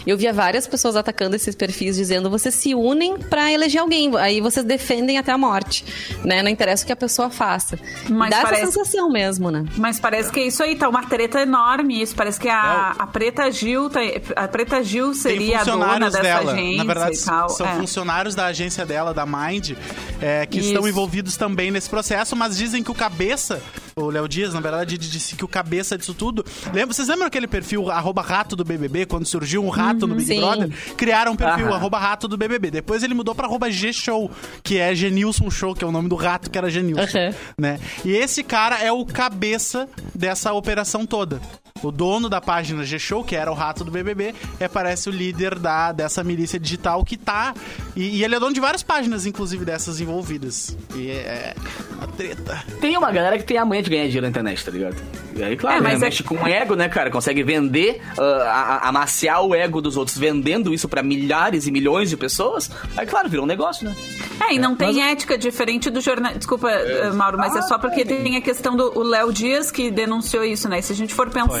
eu via várias pessoas atacando esses perfis, dizendo, vocês se unem pra eleger alguém, aí vocês defendem até a morte, né? Não interessa o que a pessoa faça. Mas Dá parece... essa sensação mesmo, né? Mas parece que é isso aí, tá uma treta enorme isso. Parece que a, a Preta Gil, tá, a Preta Gil seria a dona dessa dela. agência Na verdade, são é. funcionários da agência dela, da Mind, é, que Isso. estão envolvidos também nesse processo, mas dizem que o cabeça, o Léo Dias, na verdade, disse que o cabeça disso tudo. Lembra, vocês lembram aquele perfil arroba rato do BBB, quando surgiu um rato uhum, no Big sim. Brother? Criaram um perfil arroba rato do BBB. Depois ele mudou pra arroba G-Show, que é Genilson Show, que é o nome do rato que era Genilson. Uhum. Né? E esse cara é o cabeça dessa operação toda. O dono da página G-Show, que era o rato do BBB, é, parece o líder da, dessa milícia digital que tá. E, e ele é dono de várias páginas, inclusive dessas envolvidas. E é uma treta. Tem uma galera que tem a manha de ganhar dinheiro na internet, tá ligado? E aí, claro, é, mas né, mexe com o ego, né, cara? Consegue vender, uh, amaciar o ego dos outros, vendendo isso para milhares e milhões de pessoas. Aí, claro, virou um negócio, né? É, e não é, tem mas... ética diferente do jornal. Desculpa, é. Mauro, mas ah, é só porque tem a questão do Léo Dias que denunciou isso, né? E se a gente for pensar, Foi.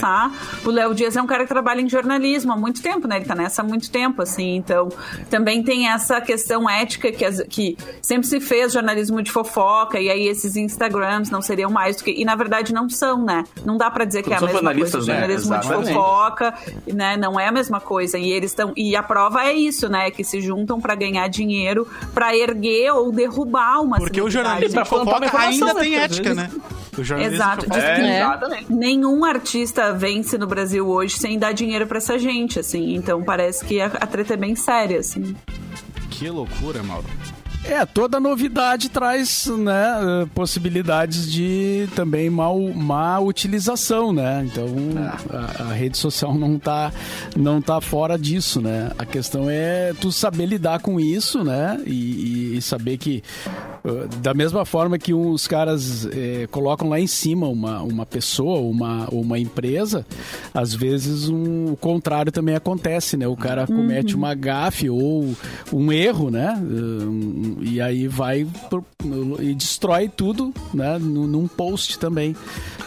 O Léo Dias é um cara que trabalha em jornalismo há muito tempo, né? Ele tá nessa há muito tempo, assim. Então, também tem essa questão ética que, que sempre se fez jornalismo de fofoca, e aí esses Instagrams não seriam mais do que. E na verdade não são, né? Não dá para dizer que é a mesma coisa. Né? Jornalismo Exatamente. de fofoca, né? Não é a mesma coisa. E eles estão. E a prova é isso, né? Que se juntam para ganhar dinheiro, para erguer ou derrubar uma Porque o jornalismo de fofoca ainda tem ética, né? Exato. Diz é, que nenhum artista vence no Brasil hoje sem dar dinheiro para essa gente, assim. Então parece que a, a treta é bem séria, assim. Que loucura, Mauro. É, toda novidade traz né, possibilidades de também mal, má utilização, né? Então a, a, rede social não tá, não tá fora disso, né? A questão é tu saber lidar com isso, né? E, e saber que da mesma forma que os caras é, colocam lá em cima uma, uma pessoa, uma, uma empresa, às vezes um, o contrário também acontece, né? O cara uhum. comete uma gafe ou um erro, né? Um, e aí vai e destrói tudo, né? Num post também.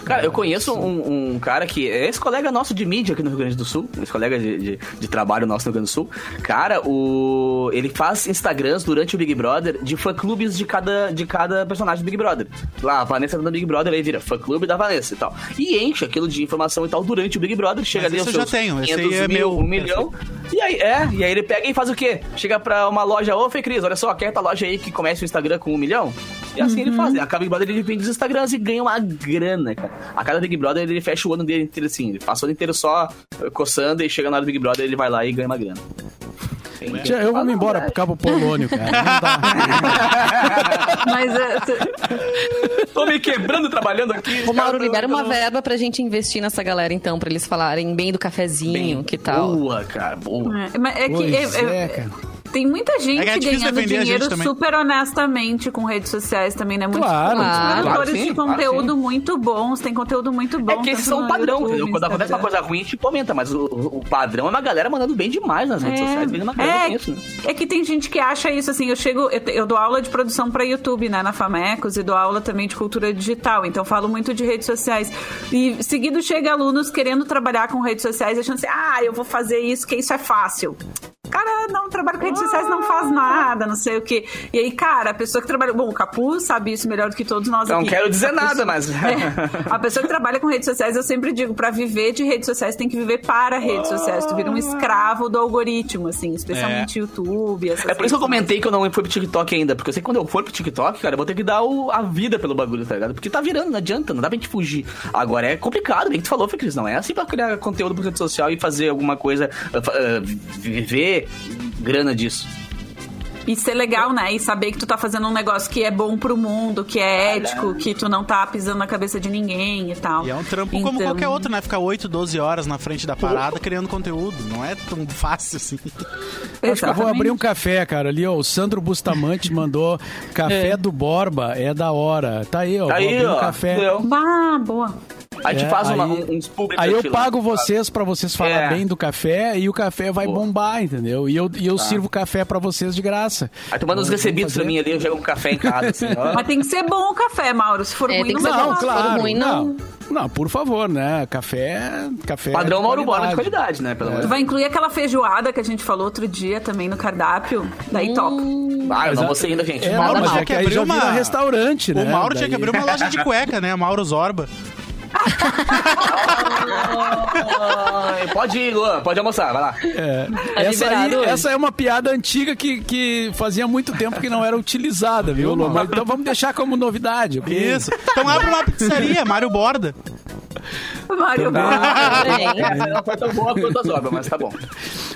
Cara, eu conheço um, um, cara que é esse colega nosso de mídia aqui no Rio Grande do Sul, esse colega de, de, de, trabalho nosso no Rio Grande do Sul. Cara, o, ele faz Instagrams durante o Big Brother de fã-clubes de cada, de cada personagem do Big Brother. Lá, a Vanessa tá no Big Brother, aí vira fã-clube da Vanessa e tal. E enche aquilo de informação e tal durante o Big Brother, chega Mas ali aos seus já tenho. Esse aí é mil, meu. um milhão. E aí, é, e aí ele pega e faz o quê? Chega pra uma loja, ô Fê Cris, olha só, quer essa loja aí que começa o Instagram com um milhão? E assim uhum. ele faz. A cada Big Brother ele vende os Instagrams e ganha uma grana, cara. A cada Big Brother ele fecha o ano dele inteiro assim. Ele passa o ano inteiro só coçando e chega na hora do Big Brother ele vai lá e ganha uma grana. Tia, eu vou me embora pro Cabo Polônio, cara. Mas é, Tô me quebrando trabalhando aqui. Ô, Mauro, libera uma verba pra gente investir nessa galera, então, pra eles falarem bem do cafezinho, bem, que tal. Boa, cara, boa. É, é que. É, é, é, cara. Tem muita gente é ganhando dinheiro super honestamente com redes sociais também, né? Muitos claro, claro, claro sim, de conteúdo claro, muito bons, tem conteúdo muito bom. É que esses são padrão, YouTube, Quando acontece uma coisa ruim, a gente comenta, mas o, o, padrão é uma galera mandando bem demais nas redes é, sociais, bem uma é, isso, né? é que tem gente que acha isso, assim, eu chego, eu, eu dou aula de produção para YouTube, né, na Famecos, e dou aula também de cultura digital, então falo muito de redes sociais. E seguido chega alunos querendo trabalhar com redes sociais, achando assim, ah, eu vou fazer isso, que isso é fácil. Não trabalha com redes sociais, não faz nada, não sei o quê. E aí, cara, a pessoa que trabalha. Bom, o Capu sabe isso melhor do que todos nós não aqui. Não quero dizer nada, mas. É, a pessoa que trabalha com redes sociais, eu sempre digo, para viver de redes sociais, tem que viver para redes sociais. Tu vira um escravo do algoritmo, assim, especialmente é. YouTube. é por isso que eu comentei que eu não fui pro TikTok ainda, porque eu sei que quando eu for pro TikTok, cara, eu vou ter que dar o, a vida pelo bagulho, tá ligado? Porque tá virando, não adianta, não dá pra gente fugir. Agora é complicado, bem que tu falou, Fê Cris, não é assim pra criar conteúdo pro rede social e fazer alguma coisa, uh, viver grana disso. E ser legal, né? E saber que tu tá fazendo um negócio que é bom pro mundo, que é ético, que tu não tá pisando na cabeça de ninguém e tal. E é um trampo então... como qualquer outro, né? Ficar 8, 12 horas na frente da parada criando conteúdo. Não é tão fácil assim. Acho que eu vou abrir um café, cara. Ali, ó, o Sandro Bustamante mandou café é. do Borba, é da hora. Tá aí, ó. Tá aí, ó. Um café. Ah, boa. A gente é, faz uma, aí, uns públicos. Aí eu pago vocês para vocês falar é. bem do café e o café vai bombar, entendeu? E eu, e eu tá. sirvo café para vocês de graça. Aí tu manda os recebidos fazer... pra mim ali, eu jogo um café em casa. Assim, Mas tem que ser bom o café, Mauro. Se for é, ruim, não, não, claro, se for ruim, não. não. Não, por favor, né? Café. café Padrão Mauro Borba de qualidade, né? Pelo é. Tu vai incluir aquela feijoada que a gente falou outro dia também no cardápio. Daí hum. toca. Ah, eu não vou ser ainda, gente. É, Mauro tinha que abrir uma... restaurante, né? O Mauro tinha que abrir uma loja de cueca, né? Mauro Zorba pode ir, Luan, pode almoçar, vai lá. É. é essa, aí, essa, é uma piada antiga que, que fazia muito tempo que não era utilizada, viu, Luan? Mas, então vamos deixar como novidade. Okay? Isso. Então abre uma pizzaria, Mário Borda. Mário Borda. Essa não foi tão boa quanto as obras, mas tá bom.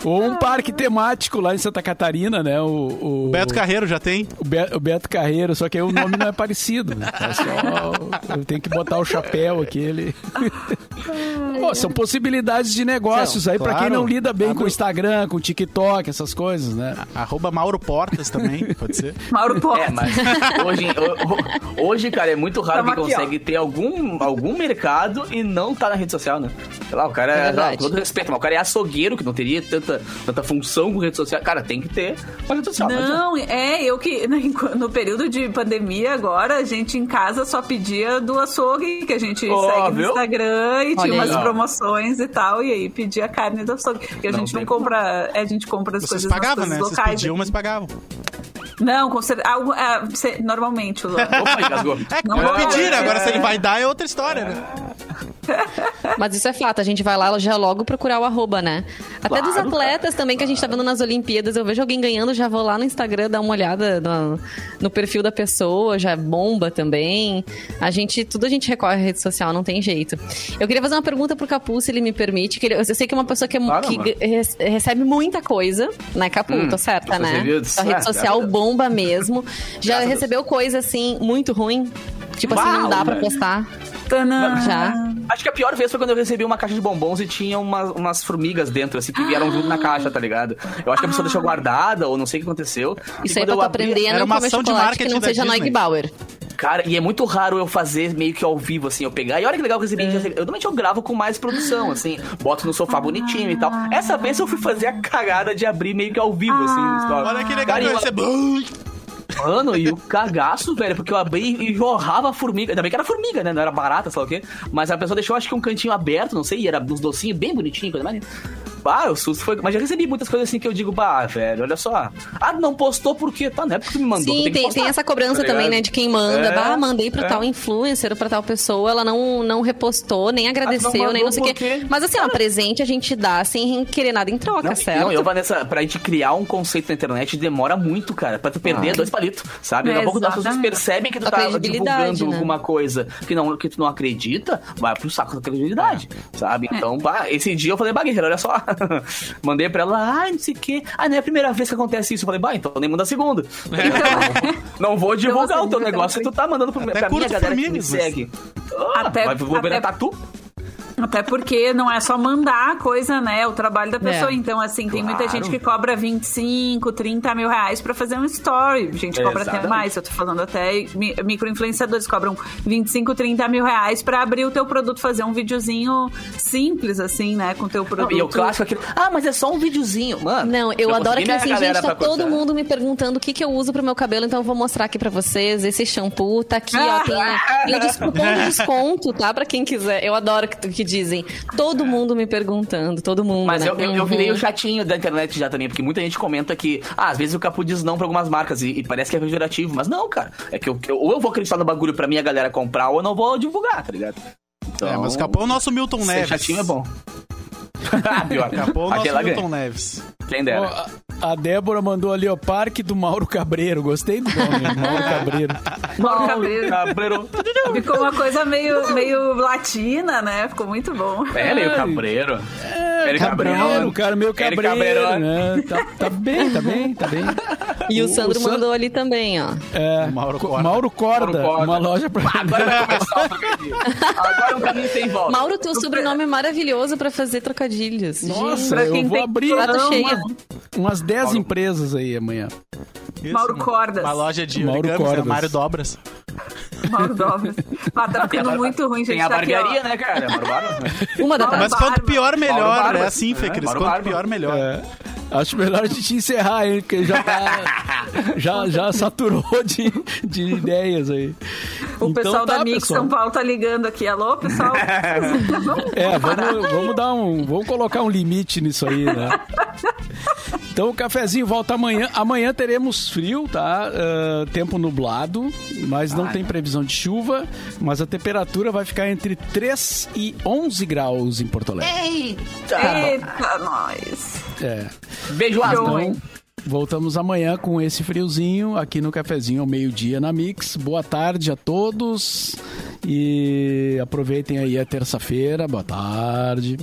Ou um parque temático lá em Santa Catarina, né? O, o Beto Carreiro já tem. O, Be, o, Beto Carreiro, só que aí o nome não é parecido. Né? É só, eu tenho que botar o chapéu aquele. Pô, são possibilidades de negócios não, aí claro. para quem não lida bem com o Instagram, com o TikTok, essas coisas, né? Arroba Mauro Portas também, pode ser. Mauro Portas. É, mas hoje, hoje, cara, é muito raro que consegue ter algum, algum mercado e não tá na rede social, né? Sei lá, o cara é, é todo respeito, mas o cara é açougueiro que não teria tanta tanta, tanta função com rede social. Cara, tem que ter uma rede social. Não, é, eu que no período de pandemia agora, a gente em casa só pedia do açougue, que a gente oh, segue viu? no Instagram e Olha tinha aí, umas ó. promoções e tal, e aí pedia carne do açougue. Porque a não gente não compra, é, a gente compra as Vocês coisas pagavam, né? locais. Vocês pediam, mas pagavam. Não, com certeza. É, normalmente, Luan. Opa, engasgou. É, não vou pedir, é, agora se ele vai dar é outra história, né? Mas isso é fato, a gente vai lá já logo procurar o arroba, né? Até claro, dos atletas cara. também que a gente tá vendo nas Olimpíadas, eu vejo alguém ganhando, já vou lá no Instagram dar uma olhada no, no perfil da pessoa, já bomba também. A gente, tudo a gente recorre à rede social, não tem jeito. Eu queria fazer uma pergunta pro Capu, se ele me permite, que ele, eu sei que é uma pessoa que, é, claro, que recebe muita coisa, né, Capu? Hum, tô certa, né? A rede é, social é, bomba mesmo. Já recebeu coisa assim muito ruim? Tipo Uau, assim, não dá pra postar. Já. Acho que a pior vez foi quando eu recebi uma caixa de bombons e tinha umas, umas formigas dentro, assim, que vieram junto na caixa, tá ligado? Eu acho que a pessoa ah. deixou guardada, ou não sei o que aconteceu. Isso aí pra tu aprender a não comer chocolate que não seja Noig Bauer. Cara, e é muito raro eu fazer meio que ao vivo, assim, eu pegar. E olha que legal que eu recebi. É. Eu, normalmente eu gravo com mais produção, assim, boto no sofá bonitinho e tal. Essa vez eu fui fazer a cagada de abrir meio que ao vivo, assim, no story. Olha que legal Cara, que eu... Mano, e o cagaço, velho, porque eu abri e jorrava formiga. Ainda bem que era formiga, né? Não era barata, sei lá o quê. Mas a pessoa deixou, acho que um cantinho aberto, não sei, e era uns docinhos bem bonitinhos, coisa mais. Bah, o susto foi. Mas já recebi muitas coisas assim que eu digo, bah, velho, olha só. Ah, não postou por quê? Tá, não é porque me mandou. Sim, tem, tem, essa cobrança tá também, né, de quem manda. É, bah, mandei pra é. tal influencer ou pra tal pessoa, ela não, não repostou, nem agradeceu, não nem não sei o quê. Mas assim, ó, presente a gente dá sem querer nada em troca, não, certo? Não, eu, Vanessa, pra gente criar um conceito na internet demora muito, cara. Pra tu perder ah. dois palitos, sabe? É, Daqui a pouco as pessoas percebem que tu a tá divulgando né? alguma coisa que, não, que tu não acredita, vai pro saco da credibilidade, é. sabe? É. Então, bah, esse dia eu falei, bah, guerreiro, olha só. mandei pra ela, ai, não sei o quê. Ah, não é a primeira vez que acontece isso. Eu falei, bah, então nem manda a segunda. Então, não vou divulgar o teu negócio que tu tá mandando pro, pra minha galera que me segue. Ah, até, vou até... tatu? Até porque não é só mandar a coisa, né? É o trabalho da pessoa. É. Então, assim, tem muita gente que cobra 25, 30 mil reais pra fazer um story. A gente cobra Exatamente. até mais. Eu tô falando até micro-influenciadores cobram 25, 30 mil reais pra abrir o teu produto, fazer um videozinho simples, assim, né? Com o teu produto. Não, e o clássico aqui. Ah, mas é só um videozinho. Mano. Não, eu, eu adoro que assim, gente, tá todo mundo me perguntando o que, que eu uso pro meu cabelo, então eu vou mostrar aqui pra vocês. Esse shampoo tá aqui, ó. Tem, tem o cupom de desconto, tá? Pra quem quiser. Eu adoro que, que dizem. Todo mundo me perguntando, todo mundo. Mas né? eu, eu, eu, virei o chatinho da internet já também, porque muita gente comenta que, ah, às vezes o Capu diz não pra algumas marcas e, e parece que é pejorativo. Mas não, cara. É que eu, eu, ou eu vou acreditar no bagulho pra minha galera comprar, ou eu não vou divulgar, tá ligado? Então, é, mas o Capô é o nosso Milton Neves. chatinho é bom. Pior. Capô é o nosso Milton Neves. Quem dera. A, Débora mandou ali, ó, Parque do Mauro Cabreiro. Gostei do nome, Mauro Cabreiro. Mauro Cabreiro. Cabreiro. Ficou uma coisa meio, meio latina, né? Ficou muito bom. É, meio cabreiro. É, cabreiro, cara, meio cabreiro, né? Tá, tá, bem, tá bem, tá bem. E o, o Sandro o mandou ali também, ó. É, Mauro Corda. Mauro Corda, Mauro Corda. uma loja pra... Agora vai começar o trocadilho. Agora o caminho tem volta. Mauro, teu sobrenome é maravilhoso pra fazer trocadilhos. Nossa, Gente, eu vou abrir umas 10 empresas aí amanhã. Isso, Mauro Cordas. Uma loja de Mauro origamis, Cordas. É Mário Dobras. Mauro Dobras. Ah, tá ficando muito ruim, gente. Tem a tá barbearia, aqui, né, cara? Mauro Barba. Uma da Mas quanto pior, melhor. É assim, Fê, Cris. Quanto pior, melhor. É. Acho melhor a gente encerrar, hein? Porque já tá, já, já saturou de, de ideias aí. O então, pessoal tá, da Mix pessoal. São Paulo tá ligando aqui. Alô, pessoal? é, vamos, vamos dar um. Vamos colocar um limite nisso aí, né? Então o cafezinho volta amanhã. Amanhã teremos frio, tá? Uh, tempo nublado, mas não tem previsão de chuva. Mas a temperatura vai ficar entre 3 e 11 graus em Porto Alegre. Eita! Eita, nós! É. Beijo, então, Voltamos amanhã com esse friozinho aqui no cafezinho ao meio-dia na Mix. Boa tarde a todos e aproveitem aí a terça-feira. Boa tarde.